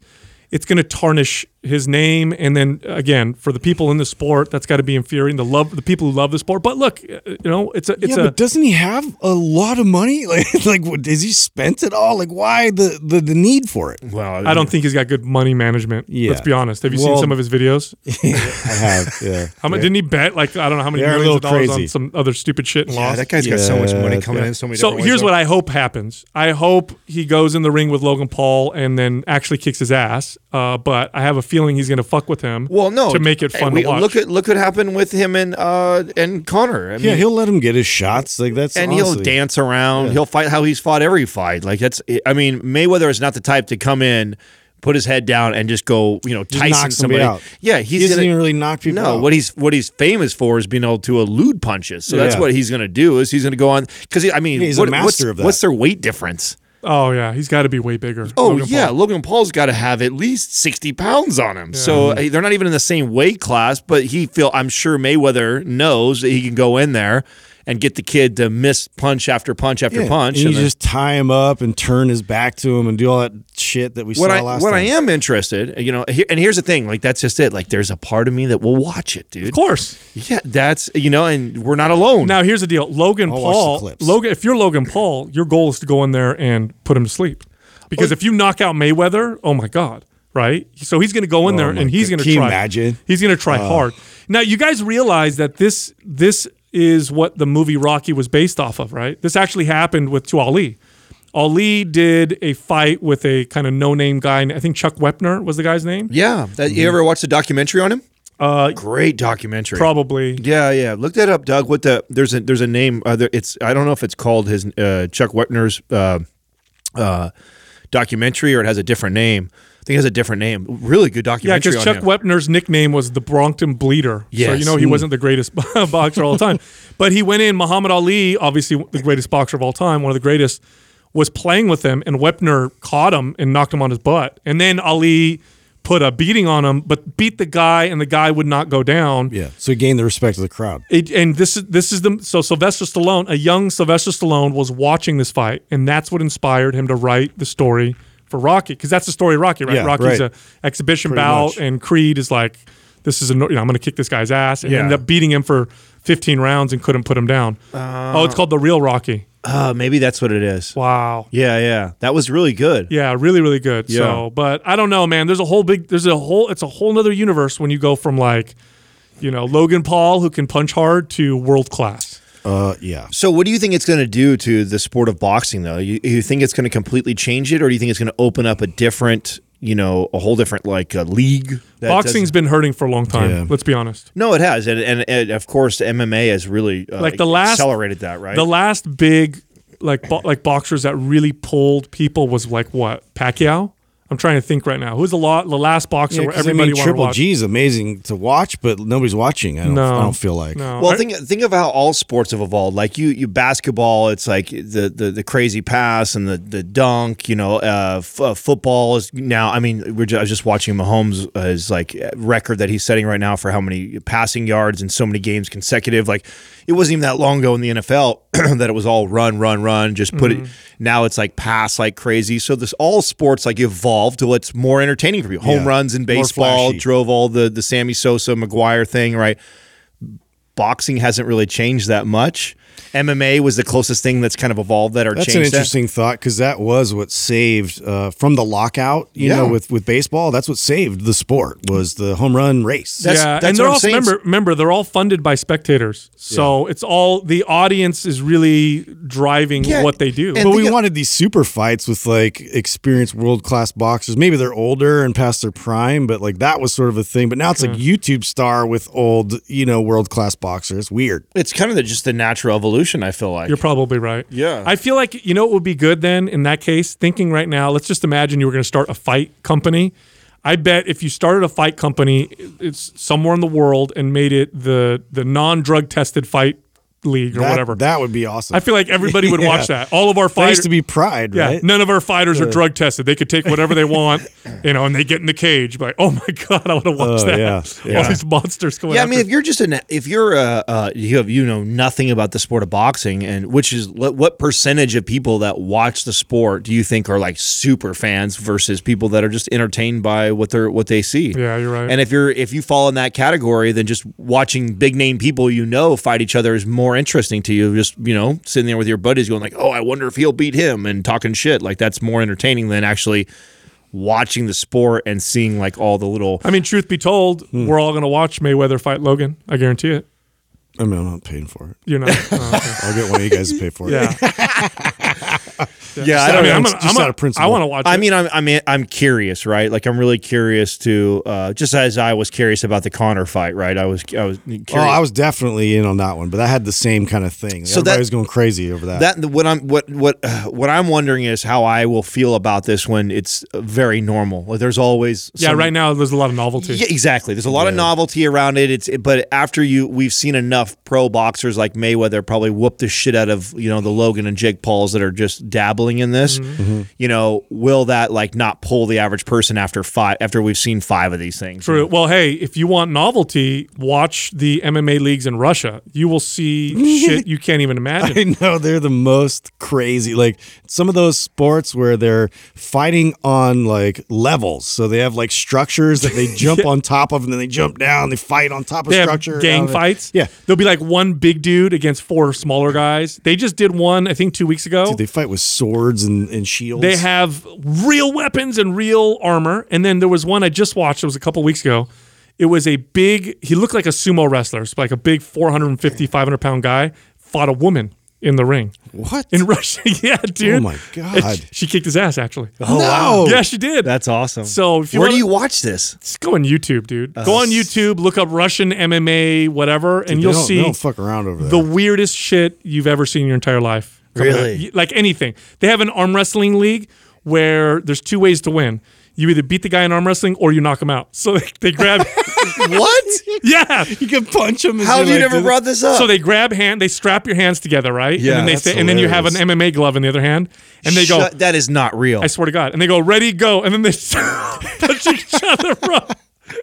it's going to tarnish his name, and then again for the people in the sport, that's got to be infuriating. The love, the people who love the sport. But look, uh, you know, it's a it's yeah, a but doesn't he have a lot of money? [LAUGHS] Like, like, what, has he spent it all? Like, why the the, the need for it? Well, I don't think he's got good money management. Yeah. Let's be honest. Have you seen some of his videos? [LAUGHS] I have, yeah. How much didn't he bet? Like I don't know how many They're millions of little dollars on some other stupid shit and Yeah, lost. that guy's got so much money coming yeah. in. So many. So here's ways. what I hope happens. I hope he goes in the ring with Logan Paul and then actually kicks his ass. Uh, but I have a feeling he's going to fuck with him. Well, no, to make it hey, fun we- to watch. Look at look what happened with him and uh and Conor. I mean, Yeah, he'll let him get his shots. Like that's and honestly, he'll dance around. Yeah. He'll fight how he's fought every fight. Like that's. I mean, Mayweather is not the type to come in, put his head down, and just go. You know, Just Tyson knock somebody somebody. out. Yeah, He he's doesn't gonna. even really knock people no, out. what he's what he's famous for is being able to elude punches. So that's what he's going to do. Is he's going to go on because I mean, Yeah, he's a master what's, of that. What's their weight difference? Oh yeah, he's got to be way bigger. Oh Logan yeah, Paul. Logan Paul's got to have at least sixty pounds on him. So uh, they're not even in the same weight class. But he feel I'm sure Mayweather knows that he can go in there and get the kid to miss punch after punch after Yeah, punch. And you then- just tie him up and turn his back to him and do all that shit that we what saw I last what time. I am interested, you know, here, and here's the thing, like that's just it. Like there's a part of me that will watch it, dude. Of course. Yeah, that's you know, and we're not alone. Now here's the deal. Logan I'll watch the Paul. clips. Logan, if you're Logan Paul, your goal is to go in there and put him to sleep. Because if you knock out Mayweather, oh my god, right? So he's going to go in there Oh my and he's going to try. imagine? Uh. He's going to try hard. Now you guys realize that this this is what the movie Rocky was based off of, right? This actually happened with to Ali. Ali did a fight with a kind of no-name guy. I think Chuck Wepner was the guy's name. yeah, that, you ever watched the documentary on him? Uh, Great documentary. probably. Yeah, yeah. Look that up, Doug. What the there's a there's a name. Uh, there, it's I don't know if it's called his uh, Chuck Wepner's uh, uh, documentary or it has a different name. I think it has a different name. Really good documentary. Yeah, documentary. because Chuck him. Wepner's nickname was the Brompton Bleeder. So you know he Hmm. wasn't the greatest [LAUGHS] boxer all the time. But he went in, Muhammad Ali, obviously the greatest boxer of all time, one of the greatest, was playing with him, and Wepner caught him and knocked him on his butt. And then Ali put a beating on him, but beat the guy, and the guy would not go down. Yeah, so he gained the respect of the crowd. It, and this is this is the so Sylvester Stallone, a young Sylvester Stallone, was watching this fight, and that's what inspired him to write the story for Rocky, because that's the story of Rocky, right? Yeah, Rocky's right. a exhibition Pretty bout, much. and Creed is like, this is a you know I'm going to kick this guy's ass, and Yeah. ended up beating him for 15 rounds and couldn't put him down. oh, it's called the real Rocky. Uh, maybe that's what it is. Wow. Yeah, yeah. That was really good. Yeah, really, really good. Yeah. So, but I don't know, man. There's a whole big, there's a whole, it's a whole nother universe when you go from like, you know, Logan Paul who can punch hard to world class. Uh, yeah. So, what do you think it's going to do to the sport of boxing, though? You, you think it's going to completely change it, or do you think it's going to open up a different, you know, a whole different like uh, league? that Boxing's doesn't- been hurting for a long time. Yeah. Let's be honest. no, it has, and, and, and of course, MMA has really uh, Like the last- accelerated that, right? The last big like bo- like boxers that really pulled people was like what Pacquiao. I'm trying to think right now. Who's the, lo- the last boxer Yeah, where 'cause, I everybody mean, Triple watch? G is amazing to watch, but nobody's watching. I don't, No. I don't feel like. No. Well, I- think think of how all sports have evolved. Like you, you basketball, it's like the the, the crazy pass and the the dunk. You know, uh, f- uh, football is now. I mean, we're just, I was just watching Mahomes' uh, his like record that he's setting right now for how many passing yards in so many games consecutive. Like it wasn't even that long ago in the NFL [CLEARS THROAT] that it was all run, run, run. Just put Mm-hmm. it. Now it's like pass like crazy. So this all sports like evolved to what's more entertaining for you. Home Yeah. runs in baseball drove all the the Sammy Sosa, McGwire thing, right? boxing hasn't really changed that much. MMA was the closest thing that's kind of evolved that or That's changed an interesting thought because that was what saved uh, from the lockout. You Yeah. know, with with baseball, that's what saved the sport was the home run race. That's- yeah, that's and they're all remember remember they're all funded by spectators. So it's all the audience is really driving Yeah, what they do. and but we wanted these super fights with like experienced world class boxers. Maybe they're older and past their prime, but like that was sort of a thing. But now it's like YouTube star with old, you know, world class boxers. Weird. It's kind of the, just the natural evolution. I feel like You're probably right. Yeah. I feel like you know what would be good then in that case. Thinking right now, let's just imagine you were going to start a fight company. I bet if you started a fight company, it's somewhere in the world and made it the the non drug tested fight league or That, whatever. that would be awesome. I feel like everybody would [LAUGHS] Yeah. watch that. All of our fighters. used to be Pride, yeah, right? none of our fighters are drug tested. They could take whatever they want, [LAUGHS] you know, and they get in the cage. Like, oh my god, I want to watch Oh, that. yeah, [LAUGHS] All these monsters going. Out. Yeah, I mean, if you're just an if you're uh, uh you have you know nothing about the sport of boxing, and which is what, what percentage of people that watch the sport do you think are like super fans versus people that are just entertained by what they're what they see? Yeah, you're right. And if you're if you fall in that category, then just watching big name people you know fight each other is more interesting to you. Just you know sitting there with your buddies going like, oh, I wonder if he'll beat him and talking shit like that's more entertaining than actually watching the sport and seeing like all the little I mean, truth be told, Hmm. we're all going to watch Mayweather fight Logan. I guarantee it. I mean, I'm not paying for it. You're not. Oh, okay. [LAUGHS] I'll get one of you guys to pay for it. Yeah. [LAUGHS] yeah. I mean, I'm, It's gonna- just I'm out gonna- of principle. I want to watch. I it. mean, I'm I'm I'm curious, right? Like I'm really curious to uh, just as I was curious about the Conor fight, right? I was I was curious. Oh, I was definitely in on that one, but that had the same kind of thing. So Everybody that- was going crazy over that. that what I'm what what uh, [SIGHS] what I'm wondering is how I will feel about this when it's very normal. Like there's always yeah. some- Right now, there's a lot of novelty. Yeah, exactly. There's a lot of novelty around it. It's but after you we've seen enough pro boxers like Mayweather probably whoop the shit out of you know the Logan and Jake Pauls that are just dabbling in this. Mm-hmm. You know, will that like not pull the average person after five after we've seen five of these things? True. Well, hey, if you want novelty, watch the MMA leagues in Russia. You will see [LAUGHS] shit you can't even imagine. I know they're the most crazy. Like some of those sports where they're fighting on like levels. So they have like structures that they [LAUGHS] jump on top of and then they jump down. They fight on top of They have structure. gang fights. Yeah. There'll be like one big dude against four smaller guys. They just did one, I think, two weeks ago. They fight with swords and, and shields. They have real weapons and real armor. And then there was one I just watched. It was a couple weeks ago. It was a big, he looked like a sumo wrestler. So like a big 450, 500 pound guy fought a woman in the ring. what? In [LAUGHS] Russia. yeah, oh dude. Oh my God. She kicked his ass, actually. Oh no. Yeah, she did. That's awesome. so if you Where wanna, do you watch this? just go on YouTube, dude. Uh, go on YouTube, look up Russian MMA, whatever, and you'll don't- see They don't fuck around over there. the weirdest shit you've ever seen in your entire life. Really? Like anything. They have an arm wrestling league where there's two ways to win. You either beat the guy in arm wrestling or you knock him out. So [LAUGHS] they, they grab, [LAUGHS] what? yeah. you can punch him. How have you never brought this up? So they grab hand, they strap your hands together, right? Yeah, and then they that's say, and then you have an MMA glove in the other hand, and they go, that is not real. I swear to God, and they go, ready, go, and then they [LAUGHS] touch each other, bro,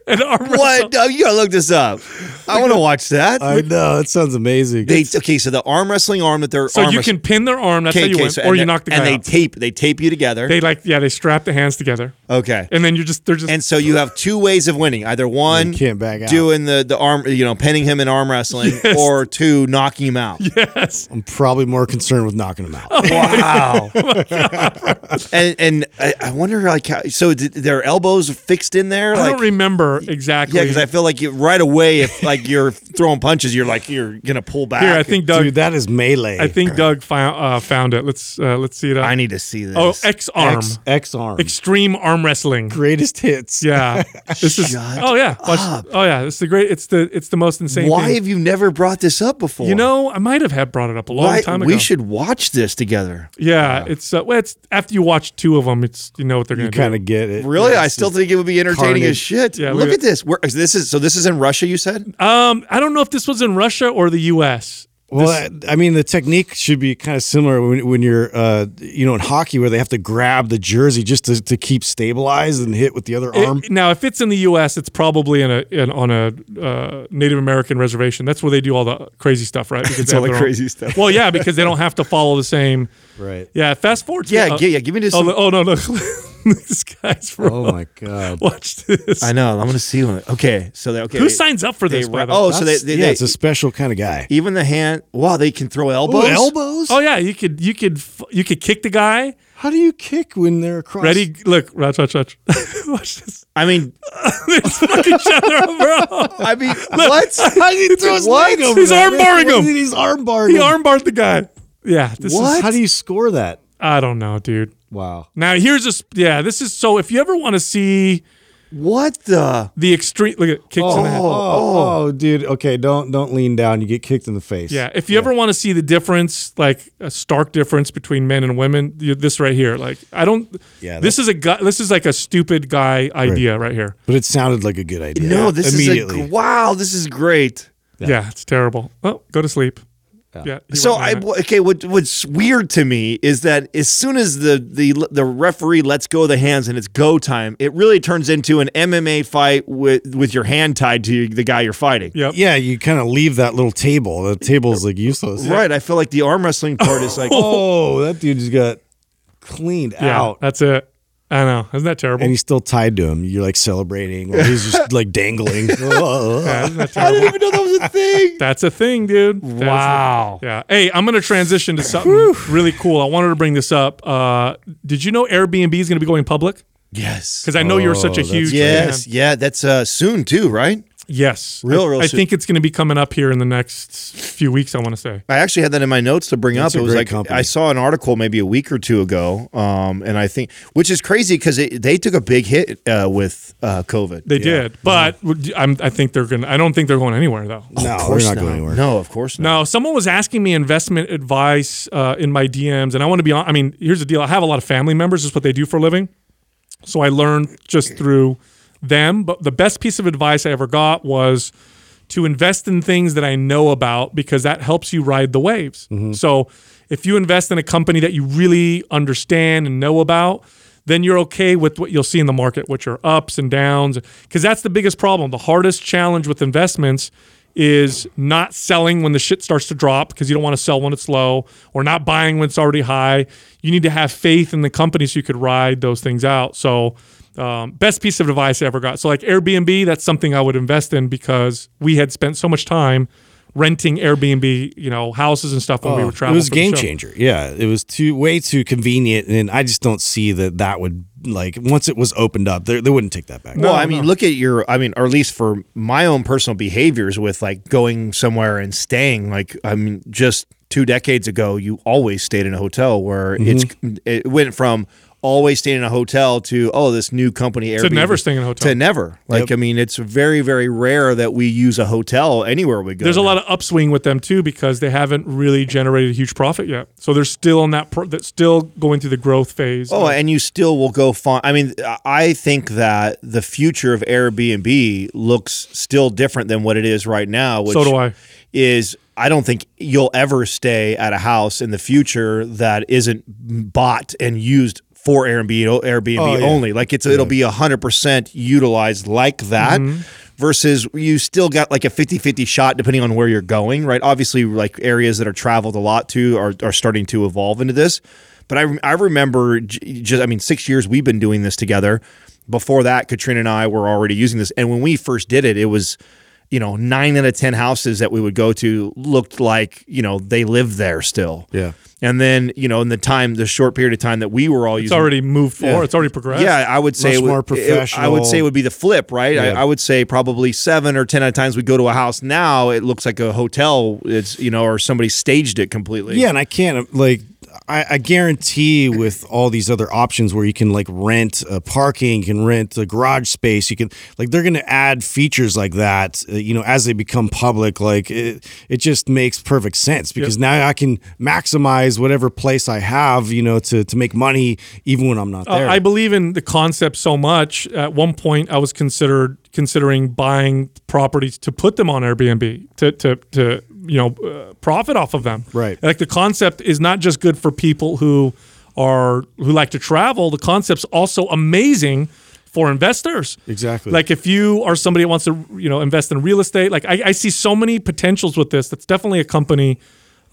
[LAUGHS] and arm wrestle. what? Oh, you gotta look this up. I want to [LAUGHS] watch that. I know. That sounds amazing. they okay, so the arm wrestling arm that they're So arm you wrestling- can pin their arm. That's okay, how you okay, win, so- or and you they- knock the guy and they out. tape they tape you together. They like, yeah, they strap the hands together, okay, and then you're just, they're just, and so you have two ways of winning: either one, You can't back out. doing the the arm, you know, pinning him in arm wrestling, [LAUGHS] Yes. or two, knocking him out. yes. I'm probably more concerned with knocking him out. Wow. [LAUGHS] [LAUGHS] and and I, I wonder, like, how, so did their elbows fixed in there? I like, don't remember exactly. yeah, because I feel like you, right away, if like you're throwing punches, you're like you're gonna pull back. Here, I think Doug. Dude, that is melee. I think Doug found uh, found it. Let's uh, let's see it. Up. I need to see this. oh, X arm, X, X arm. extreme arm wrestling. Greatest hits. Yeah, [LAUGHS] this is. Shut oh yeah, Watch- oh yeah. It's the great. It's the it's the most insane. Why thing. have you never brought this up before? You know, I might have had brought it up a long Why- time ago. we should watch this together. Yeah, it's uh, well, it's after you watch two of them, it's you know what they're gonna kind do. of get it. Really, Yeah, I still think it would be entertaining as shit. Yeah, look look at at- this. Where, this is so. This is in Russia. You said. Um, I don't know if this was in Russia or the U.S. Well, I I mean, the technique should be kind of similar when, when you're, uh, you know, in hockey where they have to grab the jersey just to, to keep stabilized and hit with the other It- arm. now, if it's in the U.S., it's probably in a in, on a uh, Native American reservation. That's where they do all the crazy stuff, right? [LAUGHS] Because they all the their own- crazy stuff. Well, yeah, because they don't have to follow the same. [LAUGHS] Right. Yeah, fast forward. to- Yeah, uh, gi- yeah. Give me this. Oh, oh no, no, [LAUGHS] [LAUGHS] this guy's from. Oh my god. Watch this. I know. I'm gonna see one. Okay, so they, okay. Who signs up for this? ra- by the way? oh, so they, they, yeah, they it's a special kind of guy. even the hand. Wow, they can throw elbows. Oh, elbows? Oh yeah, you could you could you could kick the guy. How do you kick when they're across? Ready? Look, watch, watch, watch. [LAUGHS] watch this. I mean, [LAUGHS] They just fuck each other, bro. I mean, what? How do you throw his What? leg over He's arm barring him. He's arm barring He him. armbarred the guy. Yeah, this What? is. How do you score that? I don't know, dude. Wow. Now here's a yeah. This is so. If you ever want to see What the? the extreme, look at kicks in the head. Oh oh, oh, oh, dude. Okay, don't don't lean down. You get kicked in the face. Yeah, if you ever want to see the difference, like a stark difference between men and women, you, this right here. Like I don't. Yeah, this is a guy. This is like a stupid guy idea right, here. But it sounded like a good idea. No, this is immediately. a wow. This is great. Yeah. it's terrible. Oh, go to sleep. Yeah. So I on okay. What what's weird to me is that as soon as the the the referee lets go of the hands and it's go time, it really turns into an MMA fight with with your hand tied to the guy you're fighting. Yep. Yeah, you kind of leave that little table. The table's like useless. Right. I feel like the arm wrestling part is like [LAUGHS] Oh, that dude just got cleaned Yeah. out. That's it. I know. Isn't that terrible? And he's still tied to him. You're like celebrating, or he's just like dangling. Oh. [LAUGHS] [LAUGHS] Yeah, isn't that I didn't even know that was a thing. [LAUGHS] That's a thing, dude. That's a- Wow. yeah. Hey, I'm going to transition to something really cool. I wanted to bring this up. Uh, did you know Airbnb is going to be going public? Yes. Because I know you're such a Oh, huge Yes. fan. Yeah. That's uh, soon too, right? Yes. Real, I, real I soon. think it's going to be coming up here in the next few weeks, I want to say. I actually had that in my notes to bring That's up. a It was great like company. I saw an article maybe a week or two ago, um, and I think which is crazy because they took a big hit uh, with uh, COVID. They did. But would- I'm, I think they're going to, I don't think they're going anywhere, though. No, Of we're course not going anywhere. No, of course not. No, someone was asking me investment advice uh, in my DMs, and I want to be on. I mean, here's the deal: I have a lot of family members. This is what they do for a living, so I learned just through them. But the best piece of advice I ever got was to invest in things that I know about because that helps you ride the waves. Mm-hmm. So if you invest in a company that you really understand and know about, then you're okay with what you'll see in the market, which are ups and downs. Because that's the biggest problem. The hardest challenge with investments is not selling when the shit starts to drop because you don't want to sell when it's low or not buying when it's already high. You need to have faith in the company so you could ride those things out. So, um, best piece of advice I ever got. So, like Airbnb, that's something I would invest in because we had spent so much time renting Airbnb, you know, houses and stuff when we were were it traveling. was a game changer. Yeah, it was too way too convenient, and I just don't see that that would like once it was opened up, they, they wouldn't take that back. Well, I mean, look at your, I mean, or at least for my own personal behaviors with like going somewhere and staying. Like, I mean, just two decades ago, you always stayed in a hotel where it's, it went from always staying in a hotel to, oh, this new company, Airbnb. To never staying in a hotel. To never. Like, I mean, it's very, very rare that we use a hotel anywhere we go. There's a lot of upswing with them too because they haven't really generated a huge profit yet. So they're still in that, pro- that's still going through the growth phase. Oh, and you still will go find. I mean, I think that the future of Airbnb looks still different than what it is right now. Which So do I. Is I don't think you'll ever stay at a house in the future that isn't bought and used for Airbnb, Airbnb Oh, yeah. only. Like it's it'll be hundred percent utilized like that. Mm-hmm. Versus you still got like a 50-50 shot depending on where you're going, right? Obviously, like areas that are traveled a lot to are, are starting to evolve into this. But I, I remember just, I mean, six years we've been doing this together. Before that, Katrina and I were already using this. And when we first did it, it was, you know, nine out of 10 houses that we would go to looked like, you know, they lived there still. Yeah. And then, you know, in the time, the short period of time that we were all using it's using. already moved forward. Yeah. It's already progressed. Yeah, I would say Much it would, more it- I would say it would be the flip, right? I, I would say probably seven or ten out of times we go to a house now, it looks like a hotel. It's you know, or somebody staged it completely. Yeah, and I can't like I, I guarantee with all these other options where you can like rent uh, parking, you can rent a garage space, you can like they're going to add features like that, uh, you know, as they become public. Like it, it just makes perfect sense because now I can maximize whatever place I have, you know, to to make money even when I'm not Uh, there. I believe in the concept so much. At one point, I was considered considering buying properties to put them on Airbnb to to to you know uh, profit off of them. Right. Like the concept is not just good for people who are who like to travel. The concept's also amazing for investors. Exactly. Like if you are somebody that wants to you know invest in real estate, like I, I see so many potentials with this. That's definitely a company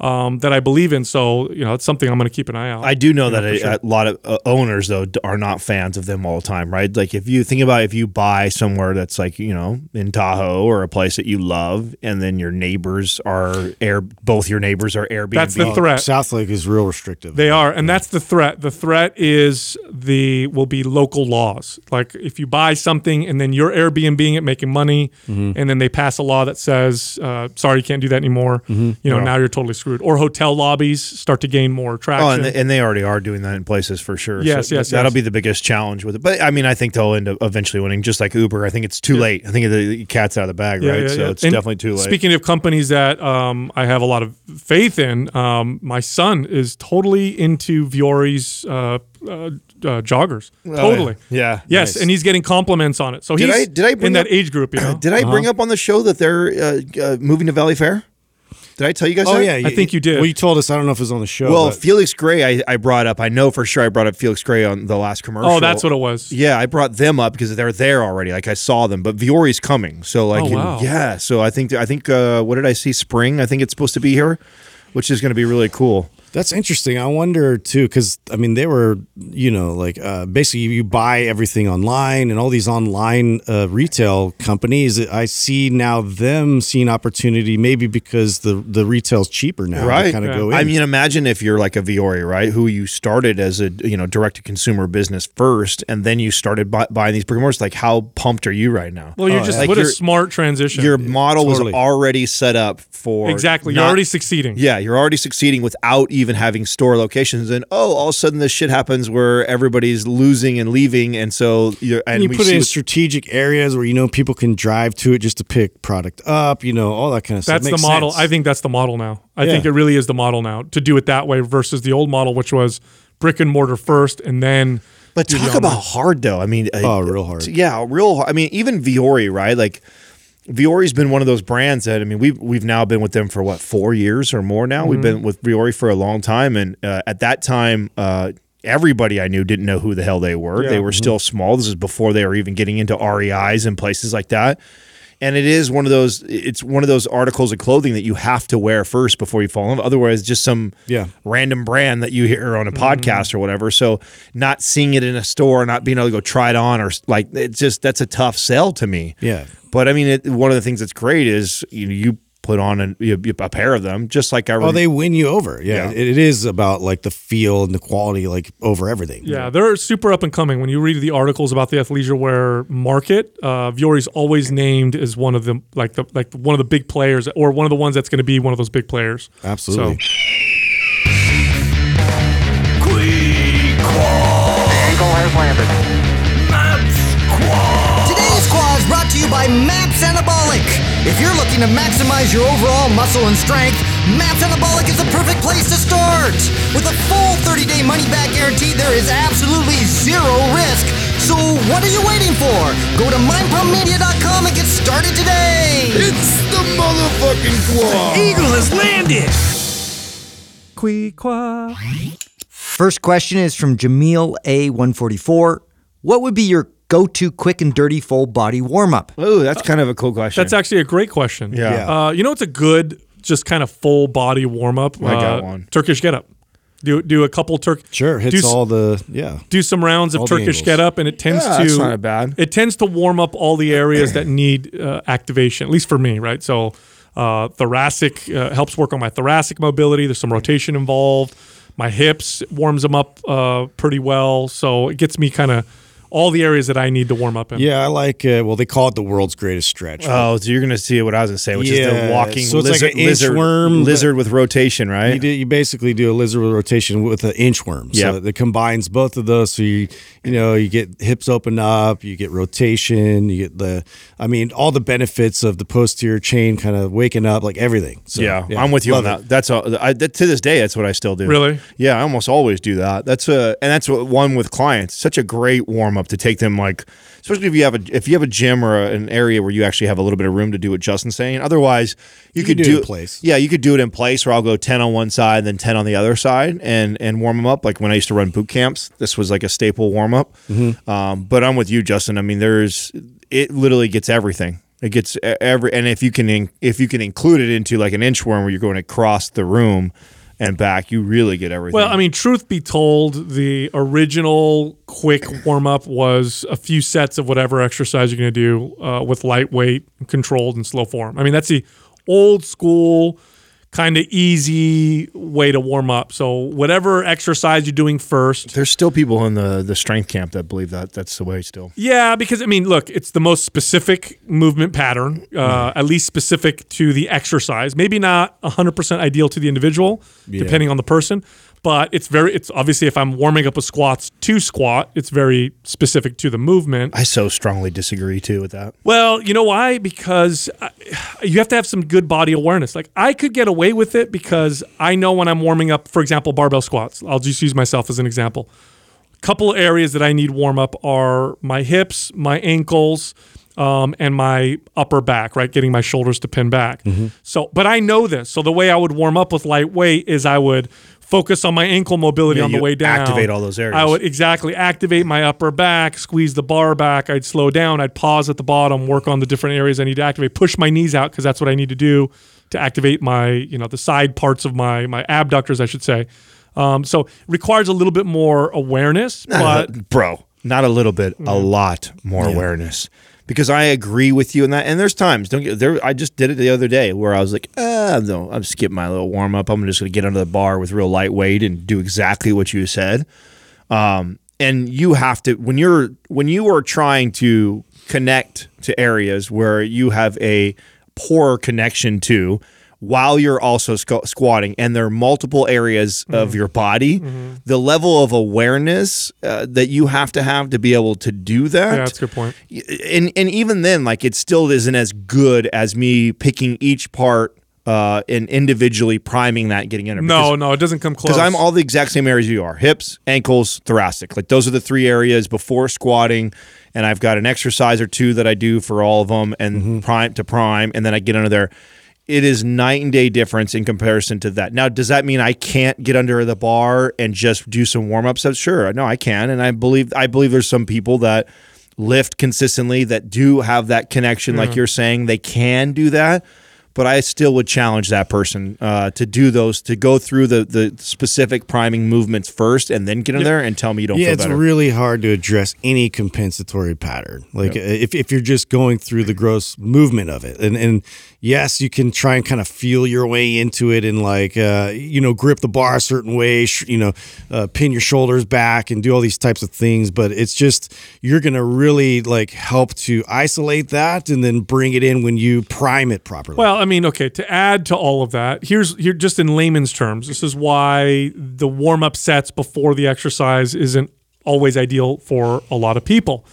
um, that I believe in. So you know, it's something I'm going to keep an eye out. I do know that for a, sure. a lot of uh, owners though are not fans of them all the time, right? Like if you think about if you buy somewhere that's like you know in Tahoe or a place that you love, and then your neighbors are air, both your neighbors are Airbnb. That's the Oh, threat. South Lake is real restrictive. They are, and that's the threat. The threat is the will be local laws. Like if you buy something and then you're Airbnb it, making money, Mm-hmm. and then they pass a law that says, uh, "Sorry, you can't do that anymore." Mm-hmm. You know, now you're totally screwed. Or hotel lobbies start to gain more traction. Oh, and they, and they already are doing that in places for sure. Yes, yes, That'll yes. be the biggest challenge with it. But I mean, I think they'll end up eventually winning, just like Uber. I think it's too late. I think the, cat's out of the bag, right? so it's And definitely too late. Speaking of companies that um, I have a lot of faith in, um, my son is totally into Vuori's uh, uh, uh, joggers. totally. Oh, yeah. Yes, Nice. and he's getting compliments on it. So Did he's I- did I bring in that up- age group? You [CLEARS THROAT] know. Did I bring up on the show that they're uh, uh, moving to Valley Fair? Did I tell you guys Oh that? yeah, I think you did. Well, you told us. I don't know if it was on the show. Well, but- Felix Gray, I, I brought up. I know for sure I brought up Felix Gray on the last commercial. Oh, that's what it was. Yeah, I brought them up because they're there already. Like I saw them, but Vuori's coming. So like, Oh, wow. yeah. So I think I think uh, what did I see? Spring. I think it's supposed to be here, which is going to be really cool. That's interesting. I wonder too, because I mean, they were, you know, like uh, basically you buy everything online and all these online uh, retail companies. I see now them seeing opportunity, maybe because the the retail's cheaper now. Right. Kind of Yeah. go in. I mean, imagine if you're like a Vuori, right? Who you started as a you know direct to consumer business first, and then you started bu- buying these brick and mortars. Like, how pumped are you right now? Well, you're Oh, just Like what a smart transition. Your model totally. was already set up for exactly. You're already succeeding. Yeah, you're already succeeding without even having store locations. And oh, all of a sudden this shit happens where everybody's losing and leaving, and so you're and, and you put it in what- strategic areas where you know people can drive to it just to pick product up. You know, all that kind of stuff. That's the model. sense. I think that's the model now. I Yeah. think it really is the model now to do it that way versus the old model, which was brick and mortar first and then. But talk about hard though. I mean, Oh, uh, real hard. Yeah, real. hard. I mean, even Vuori, right? Like Vuori's been one of those brands that I mean, we've we've now been with them for what four years or more now. We've been with Vuori for a long time, and uh, at that time. Uh, Everybody I knew didn't know who the hell they were. They were still small. This is before they were even getting into REIs and places like that. And it is one of those. It's one of those articles of clothing that you have to wear first before you fall in love. Otherwise, just some Yeah. random brand that you hear on a Mm-hmm. podcast or whatever. So not seeing it in a store, not being able to go try it on, or like it's just that's a tough sell to me. Yeah. But I mean, it, one of the things that's great is you know you put on an, you- a pair of them, just like I. Oh, they win you over. Yeah, Yeah. It, it is about like the feel and the quality, like over everything. Yeah, they're super up and coming. When you read the articles about the athleisure wear market, uh, Vuori's always named as one of the like the like one of the big players or one of the ones that's going to be one of those big players. absolutely. Today's squad is brought to you by MAPS Anabolic. If you're looking to maximize your overall muscle and strength, MAPS Anabolic is the perfect place to start. With a full 30-day money-back guarantee, there is absolutely zero risk. So what are you waiting for? Go to mindpumpmedia.com and get started today. It's the motherfucking quad. Eagle has landed. Quiqua. First question is from Jameel A144. What would be your go-to quick and dirty full body warm-up? Oh, that's kind of a cool question. That's actually a great question. Yeah. Yeah. Uh, you know, it's a good, just kind of full body warm up. I got uh, one. Turkish get up. Do do a couple Turk. Sure, do, hits s- all the yeah. do some rounds of Turkish get up, and it tends Yeah, to that's not bad. It tends to warm up all the areas that [CLEARS THROAT] need uh, activation. At least for me, right? So uh, thoracic uh, helps work on my thoracic mobility. There's some rotation involved. My hips warms them up uh, pretty well, so it gets me kind of all the areas that I need to warm up in. Yeah, I like. Uh, well, they call it the world's greatest stretch. Oh, so you're gonna see what I was gonna say, which is the walking so it's like lizard, an lizard, inchworm, lizard with rotation, right? You, do, you basically do a lizard with rotation with an inchworm. So Yep. it combines both of those. So you you know you get hips open up, you get rotation, you get the I mean all the benefits of the posterior chain kind of waking up, like everything. So, yeah, I'm with you on love that. it. That's all, I, that, to this day. That's what I still do. Really? Yeah, I almost always do that. That's a and that's what one with clients. Such a great warm up to take them like, especially if you have a if you have a gym or a, an area where you actually have a little bit of room to do what Justin's saying. Otherwise, you, You could can do it in place. Yeah, you could do it in place, where I'll go ten on one side, and then ten on the other side, and and warm them up. Like when I used to run boot camps, this was like a staple warm up. Mm-hmm. Um, but I'm with you, Justin. I mean, there's it literally gets everything. It gets every, and if you can in, if you can include it into like an inchworm where you're going across the room and back, you really get everything. Well, I mean, truth be told, the original quick warm up was a few sets of whatever exercise you're going to do uh, with lightweight, controlled, and slow form. I mean, that's the old school, kind of easy way to warm up. So, whatever exercise you're doing first. there's still people in the the strength camp that believe that that's the way still. Yeah, because I mean, look, it's the most specific movement pattern, uh, at least specific to the exercise. Maybe not 100% ideal to the individual, depending on the person, but it's very, it's obviously if I'm warming up a squats to squat, it's very specific to the movement. I so strongly disagree too with that. Well, you know why? Because I, you have to have some good body awareness. Like I could get away with it because I know when I'm warming up, for example, barbell squats. I'll just use myself as an example. a Couple of areas that I need warm up are my hips, my ankles, um, and my upper back, right? Getting my shoulders to pin back. So, but I know this. So the way I would warm up with lightweight is I would focus on my ankle mobility Yeah, on the way down. activate all those areas. I would exactly activate my upper back, squeeze the bar back. I'd slow down. I'd pause at the bottom, work on the different areas I need to activate, push my knees out because that's what I need to do to activate my, you know, the side parts of my my abductors, I should say. Um, so requires a little bit more awareness, but bro, not a little bit, a lot more awareness. Because I agree with you in that, and there's times don't get there. I just did it the other day where I was like, ah, no, I'm skipping my little warm up. I'm just gonna get under the bar with real lightweight and do exactly what you said. Um, and you have to when you're when you are trying to connect to areas where you have a poor connection to while you're also squ- squatting and there are multiple areas of your body the level of awareness uh, that you have to have to be able to do that yeah, that's a good point. and and even then, like it still isn't as good as me picking each part uh, and individually priming that, getting in. No, no, it doesn't come close. because I'm all the exact same areas you are: hips, ankles, thoracic. Like those are the three areas before squatting, and I've got an exercise or two that I do for all of them, and Mm-hmm. prime to prime, and then I get under there. It is night and day difference in comparison to that. Now, does that mean I can't get under the bar and just do some warm ups? Sure, no, I can, and I believe I believe there's some people that lift consistently that do have that connection, like you're saying, they can do that. But I still would challenge that person uh, to do those, to go through the the specific priming movements first, and then get in there and tell me you don't yeah, it's better. really hard to address any compensatory pattern. Like if, if you're just going through the gross movement of it, and and yes, you can try and kind of feel your way into it, and like uh, you know, grip the bar a certain way, sh- you know, uh, pin your shoulders back, and do all these types of things. But it's just you're gonna really like help to isolate that, and then bring it in when you prime it properly. Well, I mean, okay, to add to all of that, here's here just in layman's terms, this is why the warm-up sets before the exercise isn't always ideal for a lot of people.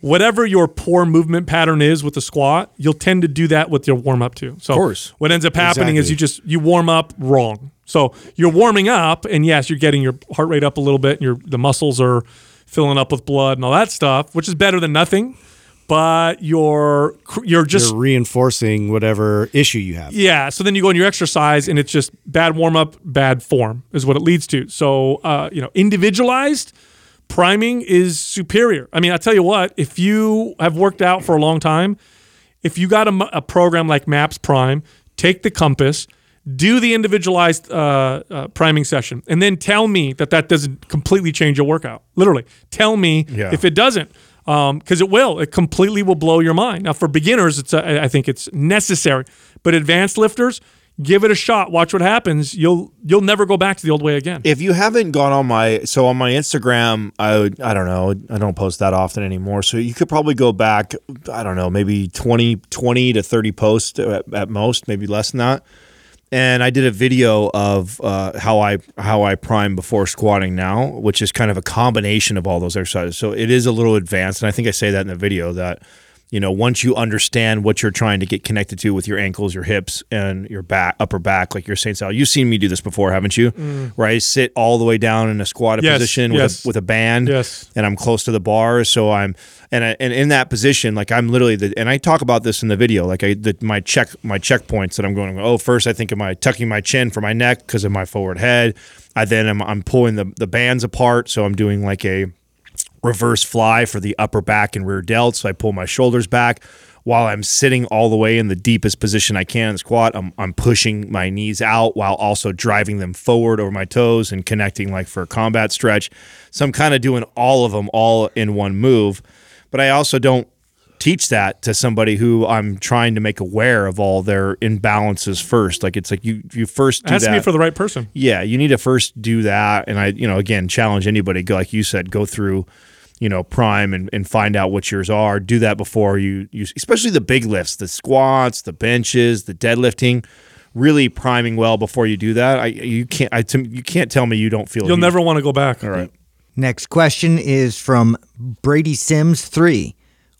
Whatever your poor movement pattern is with the squat, you'll tend to do that with your warm-up too. So course. what ends up happening is you just you warm up wrong. So you're warming up and yes, you're getting your heart rate up a little bit and your the muscles are filling up with blood and all that stuff, which is better than nothing. But you're you're just you're reinforcing whatever issue you have. yeah. So then you go in your exercise, and it's just bad warm up, bad form is what it leads to. So uh, you know, individualized priming is superior. I mean, I tell you what, if you have worked out for a long time, if you got a program like Maps Prime, take the compass. Do the individualized uh, uh, priming session, and then tell me that that doesn't completely change your workout. Literally, tell me Yeah. if it doesn't, because it will. It completely will blow your mind. Now, for beginners, it's uh, I think it's necessary, but advanced lifters, give it a shot. Watch what happens. You'll you'll never go back to the old way again. if you haven't gone on my so on my Instagram, I would I don't know, I don't post that often anymore. So you could probably go back, I don't know, maybe 20, 20 to 30 posts at, at most, maybe less than that. And I did a video of uh, how I how I prime before squatting now, which is kind of a combination of all those exercises. So it is a little advanced, and I think I say that in the video that you know once you understand what you're trying to get connected to with your ankles, your hips, and your back, upper back, like you're saying, Sal, you've seen me do this before, haven't you? Mm. Where I sit all the way down in a squatted Yes, position yes. with a, with a band, Yes. and I'm close to the bar, so I'm and I, and in that position, like I'm literally the and I talk about this in the video, like I the, my check my checkpoints that I'm going. Oh, first I think of my tucking my chin for my neck because of my forward head. I then am I'm pulling the the bands apart, so I'm doing like a reverse fly for the upper back and rear delt. So I pull my shoulders back while I'm sitting all the way in the deepest position I can in squat. I'm, I'm pushing my knees out while also driving them forward over my toes and connecting like for a combat stretch. So I'm kind of doing all of them all in one move. But I also don't teach that to somebody who I'm trying to make aware of all their imbalances first. Like it's like you you first it do has that to be for the right person. yeah, you need to first do that. And I, you know, again, challenge anybody, go like you said, go through, you know, prime and, and find out what yours are. Do that before you, you, especially the big lifts, the squats, the benches, the deadlifting. Really priming well before you do that. I you can't I to- you can't tell me you don't feel. You'll you- never want to go back. All right. Next question is from Brady Sims 3.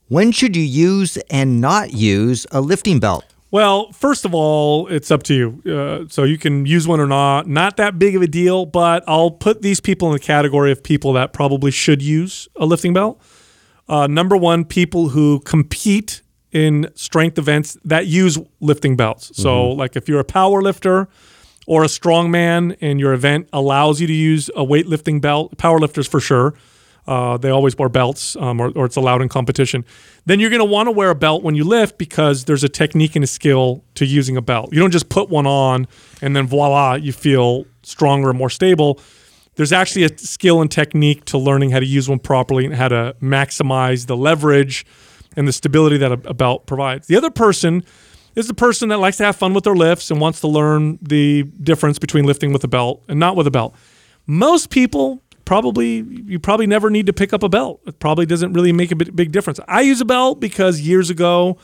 When should you use and not use a lifting belt? Well, first of all, it's up to you. Uh, so you can use one or not. Not that big of a deal, but I'll put these people in the category of people that probably should use a lifting belt. Uh, number one, people who compete in strength events that use lifting belts. So, like if you're a power lifter or a strongman and your event allows you to use a weightlifting belt, power lifters for sure. Uh, they always wear belts, um, or, or it's allowed in competition. Then you're going to want to wear a belt when you lift because there's a technique and a skill to using a belt. You don't just put one on and then voila, you feel stronger and more stable. There's actually a skill and technique to learning how to use one properly and how to maximize the leverage and the stability that a, a belt provides. The other person is the person that likes to have fun with their lifts and wants to learn the difference between lifting with a belt and not with a belt. Most people probably you probably never need to pick up a belt. It probably doesn't really make a big, difference. I use a belt because years ago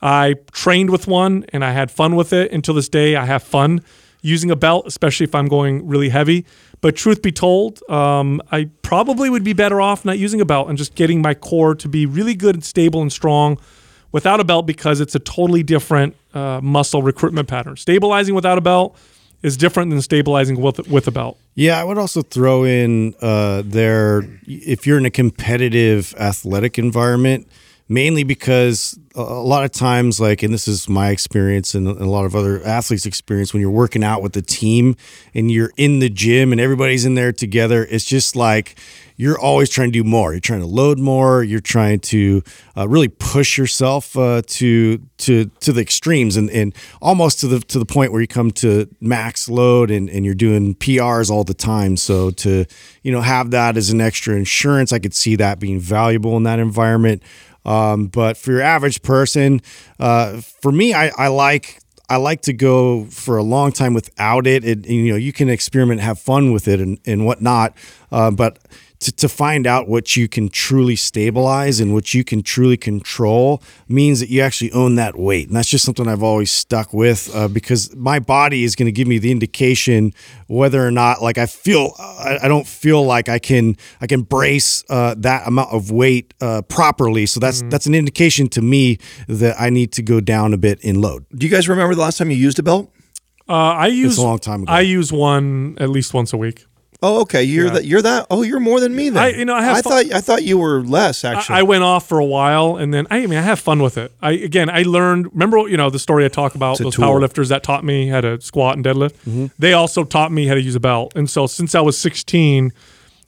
I trained with one and I had fun with it. Until this day, I have fun using a belt, especially if I'm going really heavy. But truth be told, um, I probably would be better off not using a belt and just getting my core to be really good and stable and strong without a belt because it's a totally different uh, muscle recruitment pattern. Stabilizing without a belt is different than stabilizing with with a belt. Yeah, I would also throw in uh, there if you're in a competitive athletic environment, mainly because a lot of times, like, and this is my experience and a lot of other athletes' experience, when you're working out with the team and you're in the gym and everybody's in there together, it's just like you're always trying to do more. You're trying to load more. You're trying to uh, really push yourself uh, to to to the extremes and, and almost to the to the point where you come to max load and, and you're doing PRs all the time. So to you know have that as an extra insurance, I could see that being valuable in that environment. Um, but for your average person, uh, for me, I, I like I like to go for a long time without it. it you know, you can experiment, have fun with it, and, and whatnot. Uh, but to, to find out what you can truly stabilize and what you can truly control means that you actually own that weight. And that's just something I've always stuck with uh, because my body is going to give me the indication whether or not like I feel I, I don't feel like I can I can brace uh, that amount of weight uh, properly. So that's that's an indication to me that I need to go down a bit in load. Do you guys remember the last time you used a belt? Uh, I use a long time ago. I use one at least once a week. Oh, okay. You're Yeah. that. You're that. Oh, you're more than me then. I- you know, I have I thought. I thought you were less actually. I, I went off for a while, and then I, mean, I have fun with it. I again, I learned. Remember, you know, the story I talk about those tool. power that taught me how to squat and deadlift. They also taught me how to use a belt, and so since I was 16,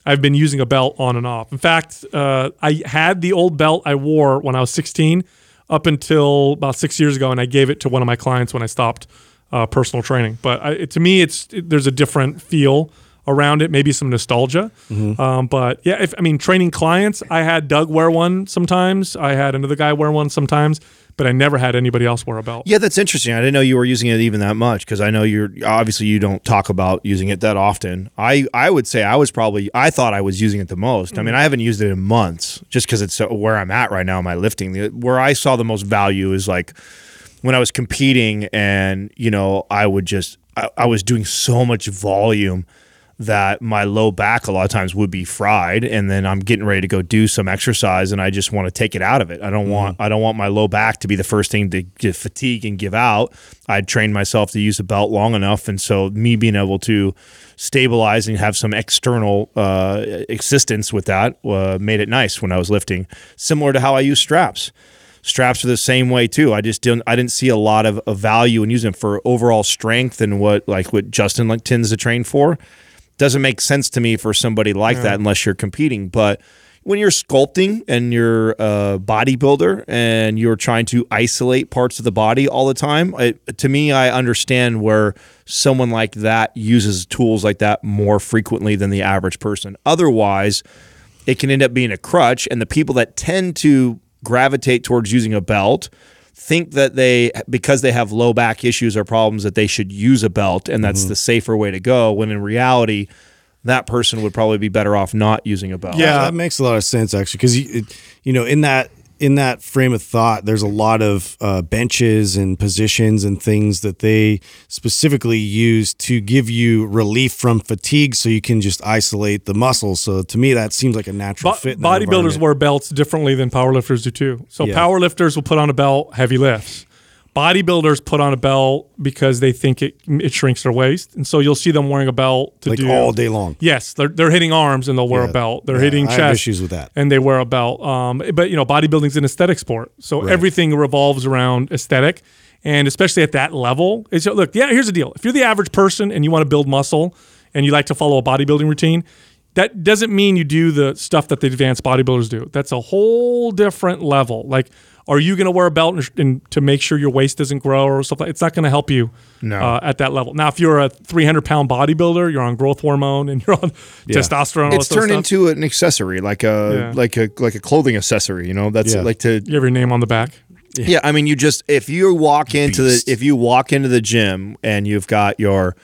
I've been using a belt on and off. In fact, uh, I had the old belt I wore when I was 16 up until about six years ago, and I gave it to one of my clients when I stopped uh, personal training. But I, it, to me, it's it, there's a different feel around it, maybe some nostalgia. Um, but yeah, if I mean training clients, I had Doug wear one sometimes. I had another guy wear one sometimes, but I never had anybody else wear a belt. yeah, that's interesting. I didn't know you were using it even that much because I know you're obviously you don't talk about using it that often. I I would say I was probably I thought I was using it the most. I mean, I haven't used it in months just because it's where I'm at right now in my lifting. Where I saw the most value is like when I was competing and you know I would just I, I was doing so much volume that my low back a lot of times would be fried and then I'm getting ready to go do some exercise and I just want to take it out of it. I don't want I don't want my low back to be the first thing to get fatigue and give out. I'd trained myself to use a belt long enough and so me being able to stabilize and have some external uh, existence with that uh, made it nice when I was lifting. Similar to how I use straps straps are the same way too. I just didn't I didn't see a lot of, of value in using them for overall strength and what like what Justin like tends to train for. Doesn't make sense to me for somebody like that unless you're competing. But when you're sculpting and you're a bodybuilder and you're trying to isolate parts of the body all the time, it, to me, I understand where someone like that uses tools like that more frequently than the average person. Otherwise, it can end up being a crutch. And the people that tend to gravitate towards using a belt think that they, because they have low back issues or problems, that they should use a belt and that's mm-hmm. the safer way to go. When in reality, that person would probably be better off not using a belt. Yeah. that makes a lot of sense actually because you, you know in that in that frame of thought there's a lot of uh, benches and positions and things that they specifically use to give you relief from fatigue so you can just isolate the muscles so to me that seems like a natural Bo- fit bodybuilders wear belts differently than powerlifters do too. So Yeah. powerlifters will put on a belt, heavy lifts. Bodybuilders put on a belt because they think it it shrinks their waist, and so you'll see them wearing a belt to Like do all day long. Yes, they're they're hitting arms and they'll wear a belt. They're Yeah, hitting I have chest. issues with that. and they wear a belt. Um, but you know, bodybuilding's an aesthetic sport, so everything revolves around aesthetic, and especially at that level. It's look, yeah. Here's the deal: if you're the average person and you want to build muscle and you like to follow a bodybuilding routine, that doesn't mean you do the stuff that the advanced bodybuilders do. That's a whole different level. Like, are you going to wear a belt and, and to make sure your waist doesn't grow or something? It's not going to help you No. uh, at that level. Now, if you're a 300 pound bodybuilder, you're on growth hormone and [LAUGHS] you're on testosterone. it's this turned stuff, into an accessory, like a Yeah. like a like a clothing accessory. You know, that's Yeah. like to you have your name on the back. Yeah, I mean, you just if you walk into the if you walk into the gym and you've got your,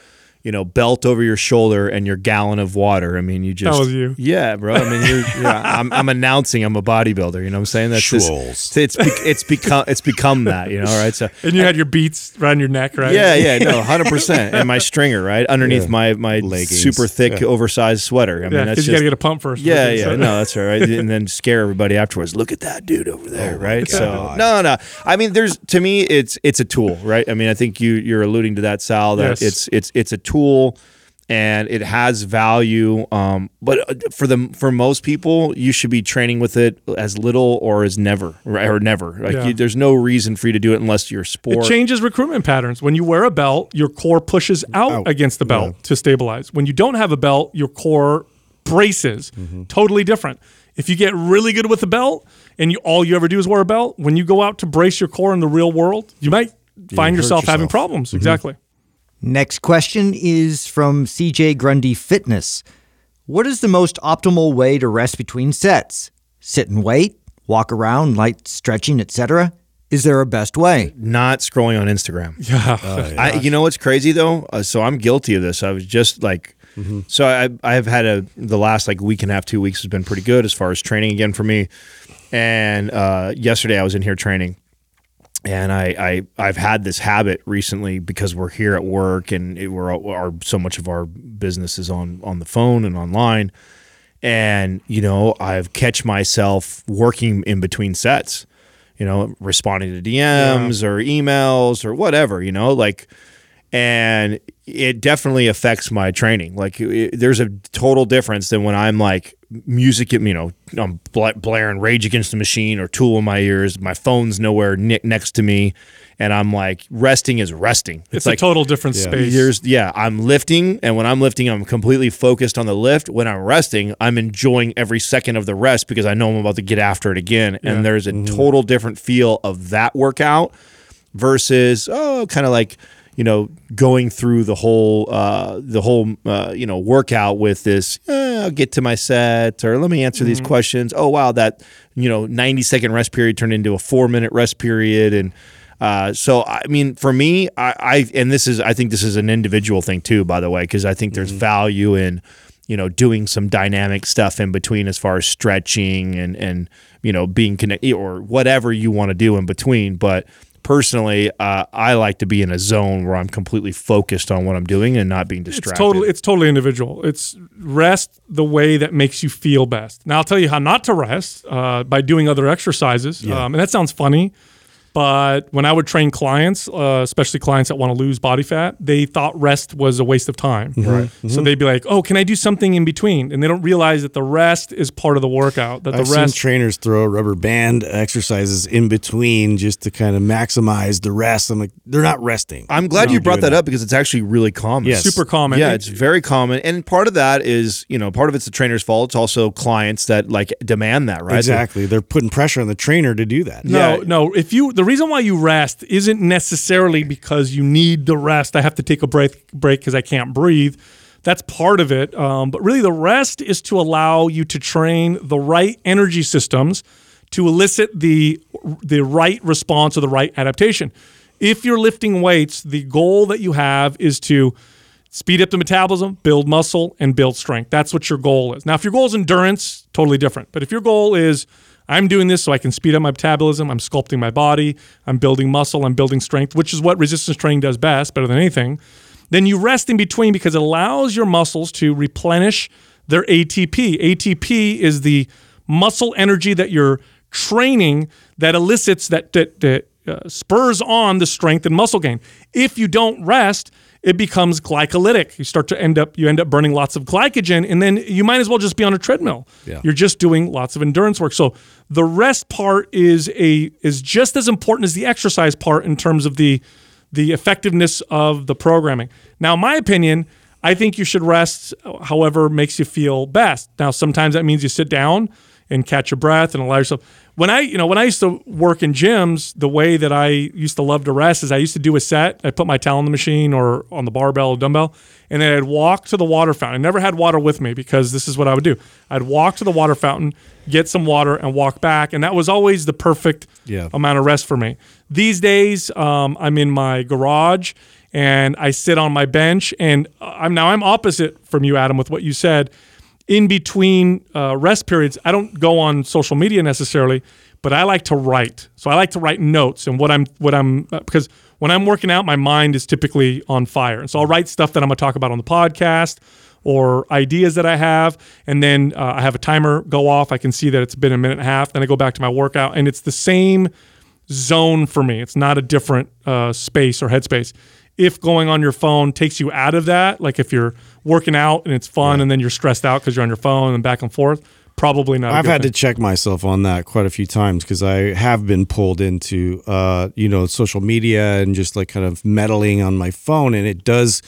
you know, belt over your shoulder and your gallon of water. I mean, you just that was you. Yeah, bro. I mean, you're, yeah, I'm, I'm announcing I'm a bodybuilder. You know what I'm saying? That's just, it's bec- it's become it's become that. You know, right? So [LAUGHS] And you had your beats around your neck, right? yeah, yeah, no, [LAUGHS] hundred percent. And my stringer, right underneath Yeah. my my Leggings. super thick, Yeah. oversized sweater. I mean, Yeah, that's because you got to get a pump first. yeah, Okay, yeah, so- no, that's all right. And then scare everybody afterwards. Look at that dude over there, oh right? So God. no, no. I mean, there's to me, it's it's a tool, right? I mean, I think you you're alluding to that, Sal. That Yes. it's it's it's a tool, and it has value. Um, but uh, for the for most people, you should be training with it as little or as never, right? or never. Like Yeah. you, there's no reason for you to do it unless you're sport. It changes recruitment patterns. When you wear a belt, your core pushes out, Out. against the belt to stabilize. When you don't have a belt, your core braces. Mm-hmm. Totally different. If you get really good with a belt and you all you ever do is wear a belt, when you go out to brace your core in the real world, you might find hurt yourself, having problems. Mm-hmm. Exactly. Next question is from CJ Grundy Fitness. What is the most optimal way to rest between sets? Sit and wait, walk around, light stretching, etc. Is there a best way? not scrolling on Instagram. [LAUGHS] Yeah. I, you know what's crazy though? Uh, so I'm guilty of this. I was just like, so I I've had a the last like week and a half, two weeks has been pretty good as far as training again for me. And uh, yesterday I was in here training, and I, I I've had this habit recently because we're here at work and it, we're our so much of our business is on on the phone and online, and you know I've catch myself working in between sets, you know, responding to DMs or emails or whatever, you know, like and it definitely affects my training. Like it, there's a total difference than when I'm like music, you know, I'm bla- blaring Rage Against the Machine or Tool in my ears, my phone's nowhere ne- next to me, and I'm like resting is resting. It's, like a total different space. there's yeah, I'm lifting, and when I'm lifting, I'm completely focused on the lift. When I'm resting, I'm enjoying every second of the rest because I know I'm about to get after it again. And there's a mm-hmm. total different feel of that workout versus oh, kind of like you know going through the whole uh, the whole uh, you know workout with this. Eh, I'll get to my set, or let me answer these questions. Oh wow, that you know 90 second rest period turned into a four minute rest period, and uh, so I mean, for me, I, I and this is I think this is an individual thing too, by the way, because I think there's value in you know doing some dynamic stuff in between as far as stretching and and you know being connected or whatever you want to do in between, but. Personally, uh, I like to be in a zone where I'm completely focused on what I'm doing and not being distracted. It's totally it's totally individual. It's rest the way that makes you feel best. Now I'll tell you how not to rest uh, by doing other exercises. Um, and that sounds funny, but when I would train clients, uh, especially clients that want to lose body fat, they thought rest was a waste of time. Right. So they'd be like, "Oh, can I do something in between?" And they don't realize that the rest is part of the workout. That I've the rest seen trainers throw rubber band exercises in between just to kind of maximize the rest. I'm like, they're not resting. I'm glad you brought doing that up because it's actually really common. Yes. super common. Yeah, it's very common, and part of that is you know part of it's the trainer's fault. It's also clients that like demand that, right? Exactly. They're putting pressure on the trainer to do that. No, Yeah. no. If you the reason why you rest isn't necessarily because you need the rest. I have to take a break break because I can't breathe. That's part of it. Um, but really, the rest is to allow you to train the right energy systems to elicit the the right response or the right adaptation. If you're lifting weights, the goal that you have is to speed up the metabolism, build muscle, and build strength. That's what your goal is. Now, if your goal is endurance, totally different. But if your goal is I'm doing this so I can speed up my metabolism, I'm sculpting my body, I'm building muscle, I'm building strength, which is what resistance training does best, better than anything. Then you rest in between because it allows your muscles to replenish their ATP. ATP is the muscle energy that you're training that elicits that that, that uh, spurs on the strength and muscle gain. If you don't rest, it becomes glycolytic. You start to end up you end up burning lots of glycogen, and then you might as well just be on a treadmill. Yeah. You're just doing lots of endurance work. So the rest part is a is just as important as the exercise part in terms of the the effectiveness of the programming. Now, my opinion, I think you should rest however makes you feel best. Now, sometimes that means you sit down and catch your breath and allow yourself. When I, you know, when I used to work in gyms, the way that I used to love to rest is I used to do a set. I'd put my towel on the machine or on the barbell or dumbbell, and then I'd walk to the water fountain. I never had water with me because this is what I would do. I'd walk to the water fountain, get some water, and walk back, and that was always the perfect Yeah. amount of rest for me. These days, um, I'm in my garage and I sit on my bench, and I'm now I'm opposite from you, Adam, with what you said. In between uh, rest periods, I don't go on social media necessarily, but I like to write. So I like to write notes and what I'm what I'm uh, because when I'm working out, my mind is typically on fire, and so I'll write stuff that I'm to talk about on the podcast or ideas that I have, and then uh, I have a timer go off. I can see that it's been a minute and a half. Then I go back to my workout, and it's the same zone for me. It's not a different uh, space or headspace. If going on your phone takes you out of that, like if you're working out and it's fun, and then you're stressed out because you're on your phone and back and forth, probably not. I've had thing. to check myself on that quite a few times because I have been pulled into, uh, you know, social media and just like kind of meddling on my phone, and it does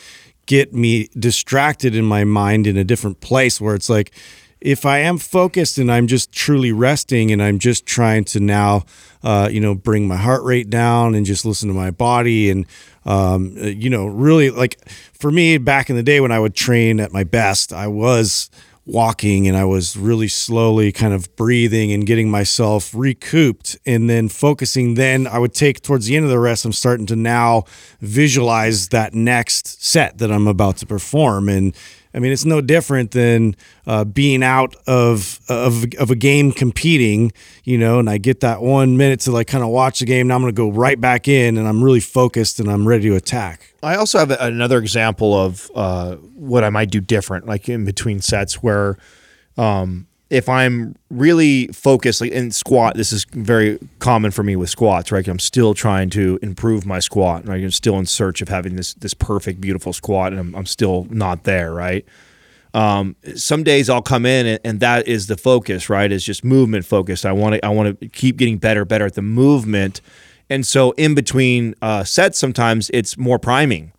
get me distracted in my mind in a different place where it's like, if I am focused and I'm just truly resting and I'm just trying to now, uh, you know, bring my heart rate down and just listen to my body and, um, uh, you know, really like for me back in the day when I would train at my best, I was walking and I was really slowly kind of breathing and getting myself recouped and then focusing. Then I would take towards the end of the rest, I'm starting to now visualize that next set that I'm about to perform. And I mean, it's no different than uh, being out of, of of a game competing, you know. And I get that one minute to like kind of watch the game. Now I'm going to go right back in, and I'm really focused and I'm ready to attack. I also have another example of uh, what I might do different, like in between sets, where um, if I'm really focused, like in squat, this is very common for me with squats, right? I'm still trying to improve my squat, right? I'm still in search of having this this perfect, beautiful squat, and I'm, I'm still not there, right? Um, some days I'll come in and, and that is the focus, right? Is just movement focused. I want to I want to keep getting better, better at the movement, and so in between uh, sets, sometimes it's more priming,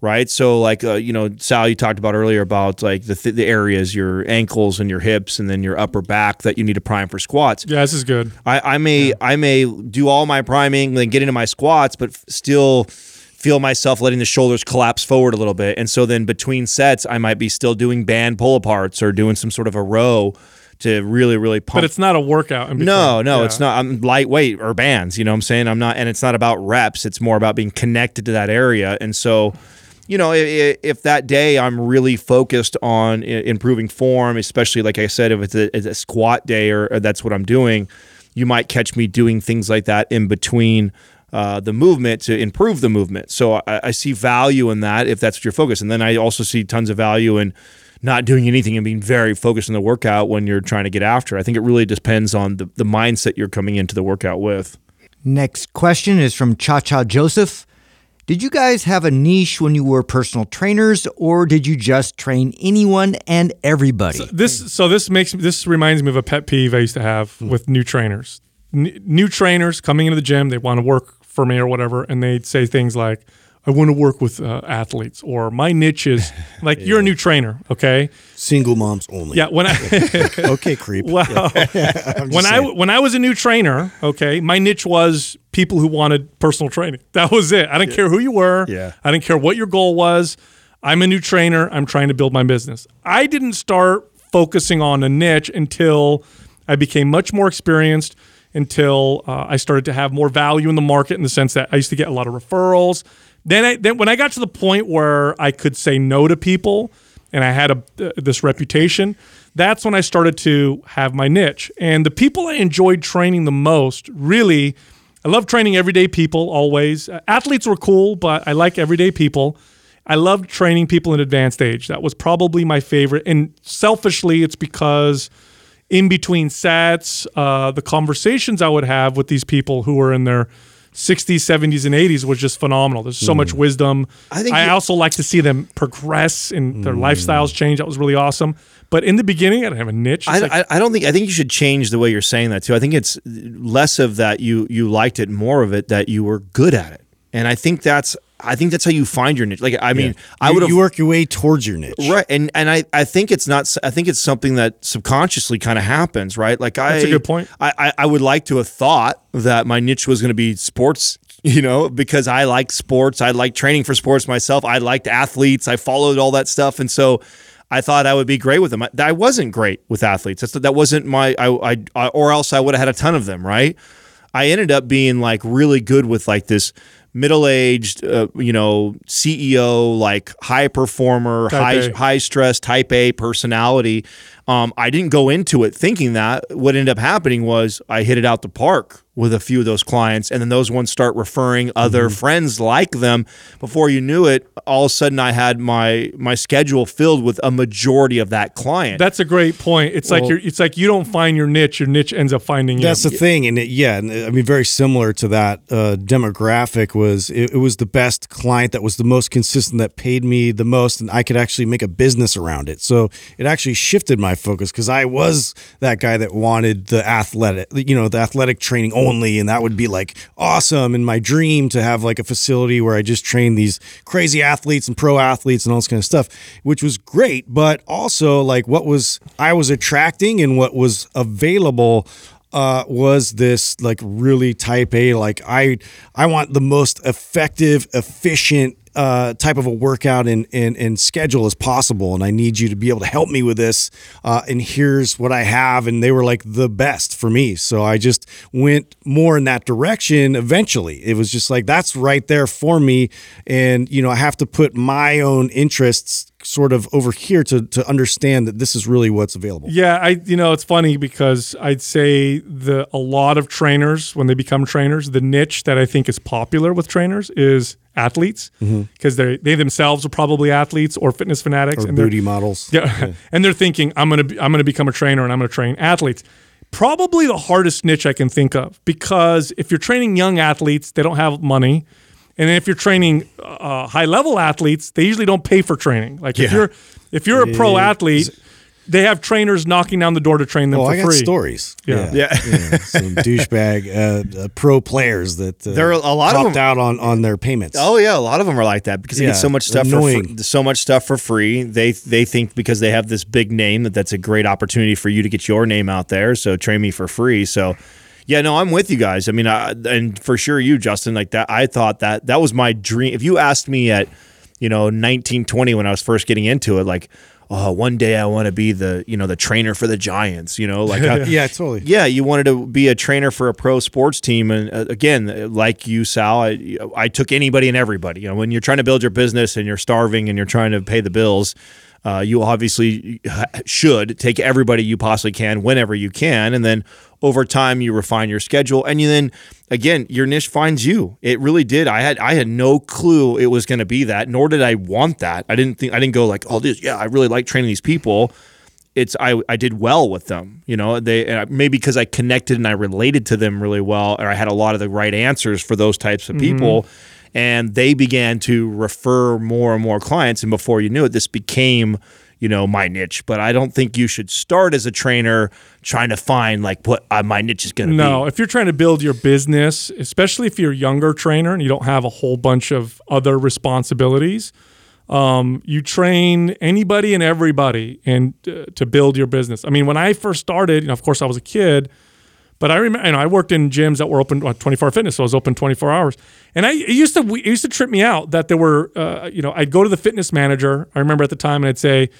right? So like uh, you know, Sal, you talked about earlier about like the th- the areas, your ankles and your hips, and then your upper back that you need to prime for squats. Yeah, this is good. I, I may I may do all my priming, then get into my squats, but f- still feel myself letting the shoulders collapse forward a little bit. And so then between sets, I might be still doing band pull aparts or doing some sort of a row to really really pump. But it's not a workout. No, no, Yeah. it's not. I'm lightweight or bands. You know what I'm saying? I'm not, and it's not about reps. It's more about being connected to that area. And so, you know, if, if that day I'm really focused on improving form, especially like I said, if it's a, it's a squat day or, or that's what I'm doing, you might catch me doing things like that in between. Uh, the movement to improve the movement. So I, I see value in that if that's what your focus. And then I also see tons of value in not doing anything and being very focused on the workout when you're trying to get after. I think it really depends on the, the mindset you're coming into the workout with. Next question is from Cha Cha Joseph. Did you guys have a niche when you were personal trainers, or did you just train anyone and everybody? this so this makes this reminds me of a pet peeve I used to have hmm. with new trainers. N- new trainers coming into the gym, they want to work for me or whatever, and they'd say things like, "I want to work with uh, athletes," or "My niche is [LAUGHS] like you're a new trainer, okay?" Single moms only. Yeah, when I [LAUGHS] Okay, creep. Wow. [LAUGHS] when I when I was a new trainer, okay, my niche was people who wanted personal training. That was it. I didn't care who you were. Yeah. I didn't care what your goal was. I'm a new trainer. I'm trying to build my business. I didn't start focusing on a niche until I became much more experienced. Until uh, I started to have more value in the market in the sense that I used to get a lot of referrals. Then, I, then when I got to the point where I could say no to people, and I had a uh, this reputation, that's when I started to have my niche. And the people I enjoyed training the most, really, I love training everyday people always. Uh, athletes were cool, but I like everyday people. I loved training people in advanced age. That was probably my favorite. And selfishly, it's because in between sets, uh, the conversations I would have with these people who were in their 60s, 70s, and 80s was just phenomenal. There's so much mm. wisdom. I think I you- also like to see them progress and their mm. lifestyles change. That was really awesome. But in the beginning, I didn't have a niche. I, like- I, I don't think I think you should change the way you're saying that too. I think it's less of that you you liked it, more of it that you were good at it, and I think that's I think that's how you find your niche. Like I mean, I would have you work your way towards your niche. Right, and and I, I think it's not. I think it's something that subconsciously kind of happens, right? Like I, That's a good point. I, I, I would like to have thought that my niche was going to be sports, [LAUGHS] you know, because I like sports. I like training for sports myself. I liked athletes. I followed all that stuff, and so I thought I would be great with them. I, I wasn't great with athletes. That's, that wasn't my. I, I, I or else I would have had a ton of them, right? I ended up being like really good with like this middle-aged, uh, you know, CEO, like high performer, Type high A. high stress, type A personality. Um, I didn't go into it thinking that. What ended up happening was I hit it out the park with a few of those clients, and then those ones start referring other Mm-hmm. friends like them. Before you knew it, all of a sudden I had my my schedule filled with a majority of that client. that's a great point. It's like you're, it's like you don't find your niche, your niche ends up finding you. That's the thing, and it, yeah, and I mean, very similar to that uh, demographic was it, it was the best client that was the most consistent that paid me the most, and I could actually make a business around it. So it actually shifted my focus because I was that guy that wanted the athletic, you know, the athletic training only, and that would be like awesome and my dream to have like a facility where I just train these crazy athletes and pro athletes and all this kind of stuff, which was great, but also like what was I was attracting and what was available uh, was this like really type A like I I want the most effective, efficient uh, type of a workout and, and and schedule as possible, and I need you to be able to help me with this. Uh, and here's what I have, and they were like the best for me, so I just went more in that direction. Eventually, it was just like that's right there for me, and you know I have to put my own interests sort of over here to to understand that this is really what's available. Yeah, I you know it's funny because I'd say the a lot of trainers when they become trainers, the niche that I think is popular with trainers is athletes because they they themselves are probably athletes or fitness fanatics Or and they're- models. Yeah, and they're thinking I'm gonna be, I'm gonna become a trainer and I'm gonna train athletes. Probably the hardest niche I can think of because if you're training young athletes, they don't have money. And if you're training uh, high level athletes, they usually don't pay for training. Like if Yeah. you're if you're a pro Yeah. athlete, they have trainers knocking down the door to train them Oh, for I got free. stories. Yeah. Yeah. some [LAUGHS] douchebag uh, uh, pro players that uh, There are a lot of topped them- out on on their payments. Oh yeah, a lot of them are like that because they Yeah, get so much stuff for annoying. fr- so much stuff for free. They they think because they have this big name that that's a great opportunity for you to get your name out there. So train me for free. So yeah, no, I'm with you guys. I mean, I, and for sure you, Justin, like that. I thought that that was my dream. If you asked me at you know 19, 20 when I was first getting into it, like. Oh, one day I want to be the you know the trainer for the Giants. You know, like I- [LAUGHS] yeah, totally. yeah, you wanted to be a trainer for a pro sports team, and uh, again, uh, like you, Sal, I, I took anybody and everybody. You know, when you're trying to build your business and you're starving and you're trying to pay the bills, uh, you obviously should take everybody you possibly can whenever you can, and then over time you refine your schedule, and you then again your niche finds you. It really did. I had I had no clue it was going to be that, nor did I want that. I didn't think I didn't go like, oh, this yeah, I really like training these people it's I, I did well with them you know they maybe because i connected and i related to them really well or i had a lot of the right answers for those types of mm-hmm. people and they began to refer more and more clients and before you knew it this became you know my niche but i don't think you should start as a trainer trying to find like what uh, my niche is going to be. No, if you're trying to build your business, especially if you're a younger trainer and you don't have a whole bunch of other responsibilities, um, you train anybody and everybody and uh, to build your business. I mean, when I first started, you know, of course I was a kid, but I remember, you know, I worked in gyms that were open uh, 24 hour fitness, so I was open 24 hours. And I it used to it used to trip me out that there were, uh, you know, I'd go to the fitness manager. I remember at the time, and I'd say,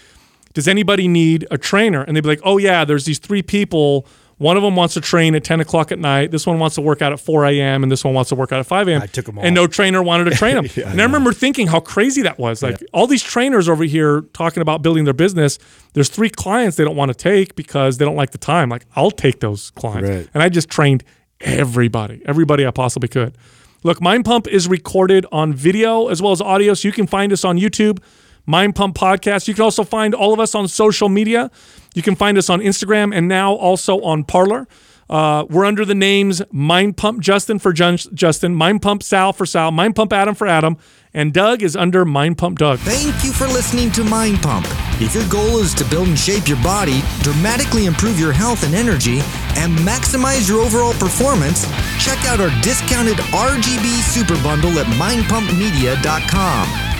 "Does anybody need a trainer?" And they'd be like, "Oh yeah, there's these three people." One of them wants to train at 10 o'clock at night. This one wants to work out at 4 a.m. and this one wants to work out at 5 a.m. I took 'em all. And no trainer wanted to train [LAUGHS] them. and I remember thinking how crazy that was. Like all these trainers over here talking about building their business. There's three clients they don't want to take because they don't like the time. Like I'll take those clients. Right. And I just trained everybody, everybody I possibly could. Look, Mind Pump is recorded on video as well as audio, so you can find us on YouTube, Mind Pump Podcast. You can also find all of us on social media. You can find us on Instagram and now also on Parler. Uh, we're under the names Mind Pump Justin for Jun- Justin, Mind Pump Sal for Sal, Mind Pump Adam for Adam, and Doug is under Mind Pump Doug. Thank you for listening to Mind Pump. If your goal is to build and shape your body, dramatically improve your health and energy, and maximize your overall performance, check out our discounted RGB Super Bundle at mindpumpmedia.com.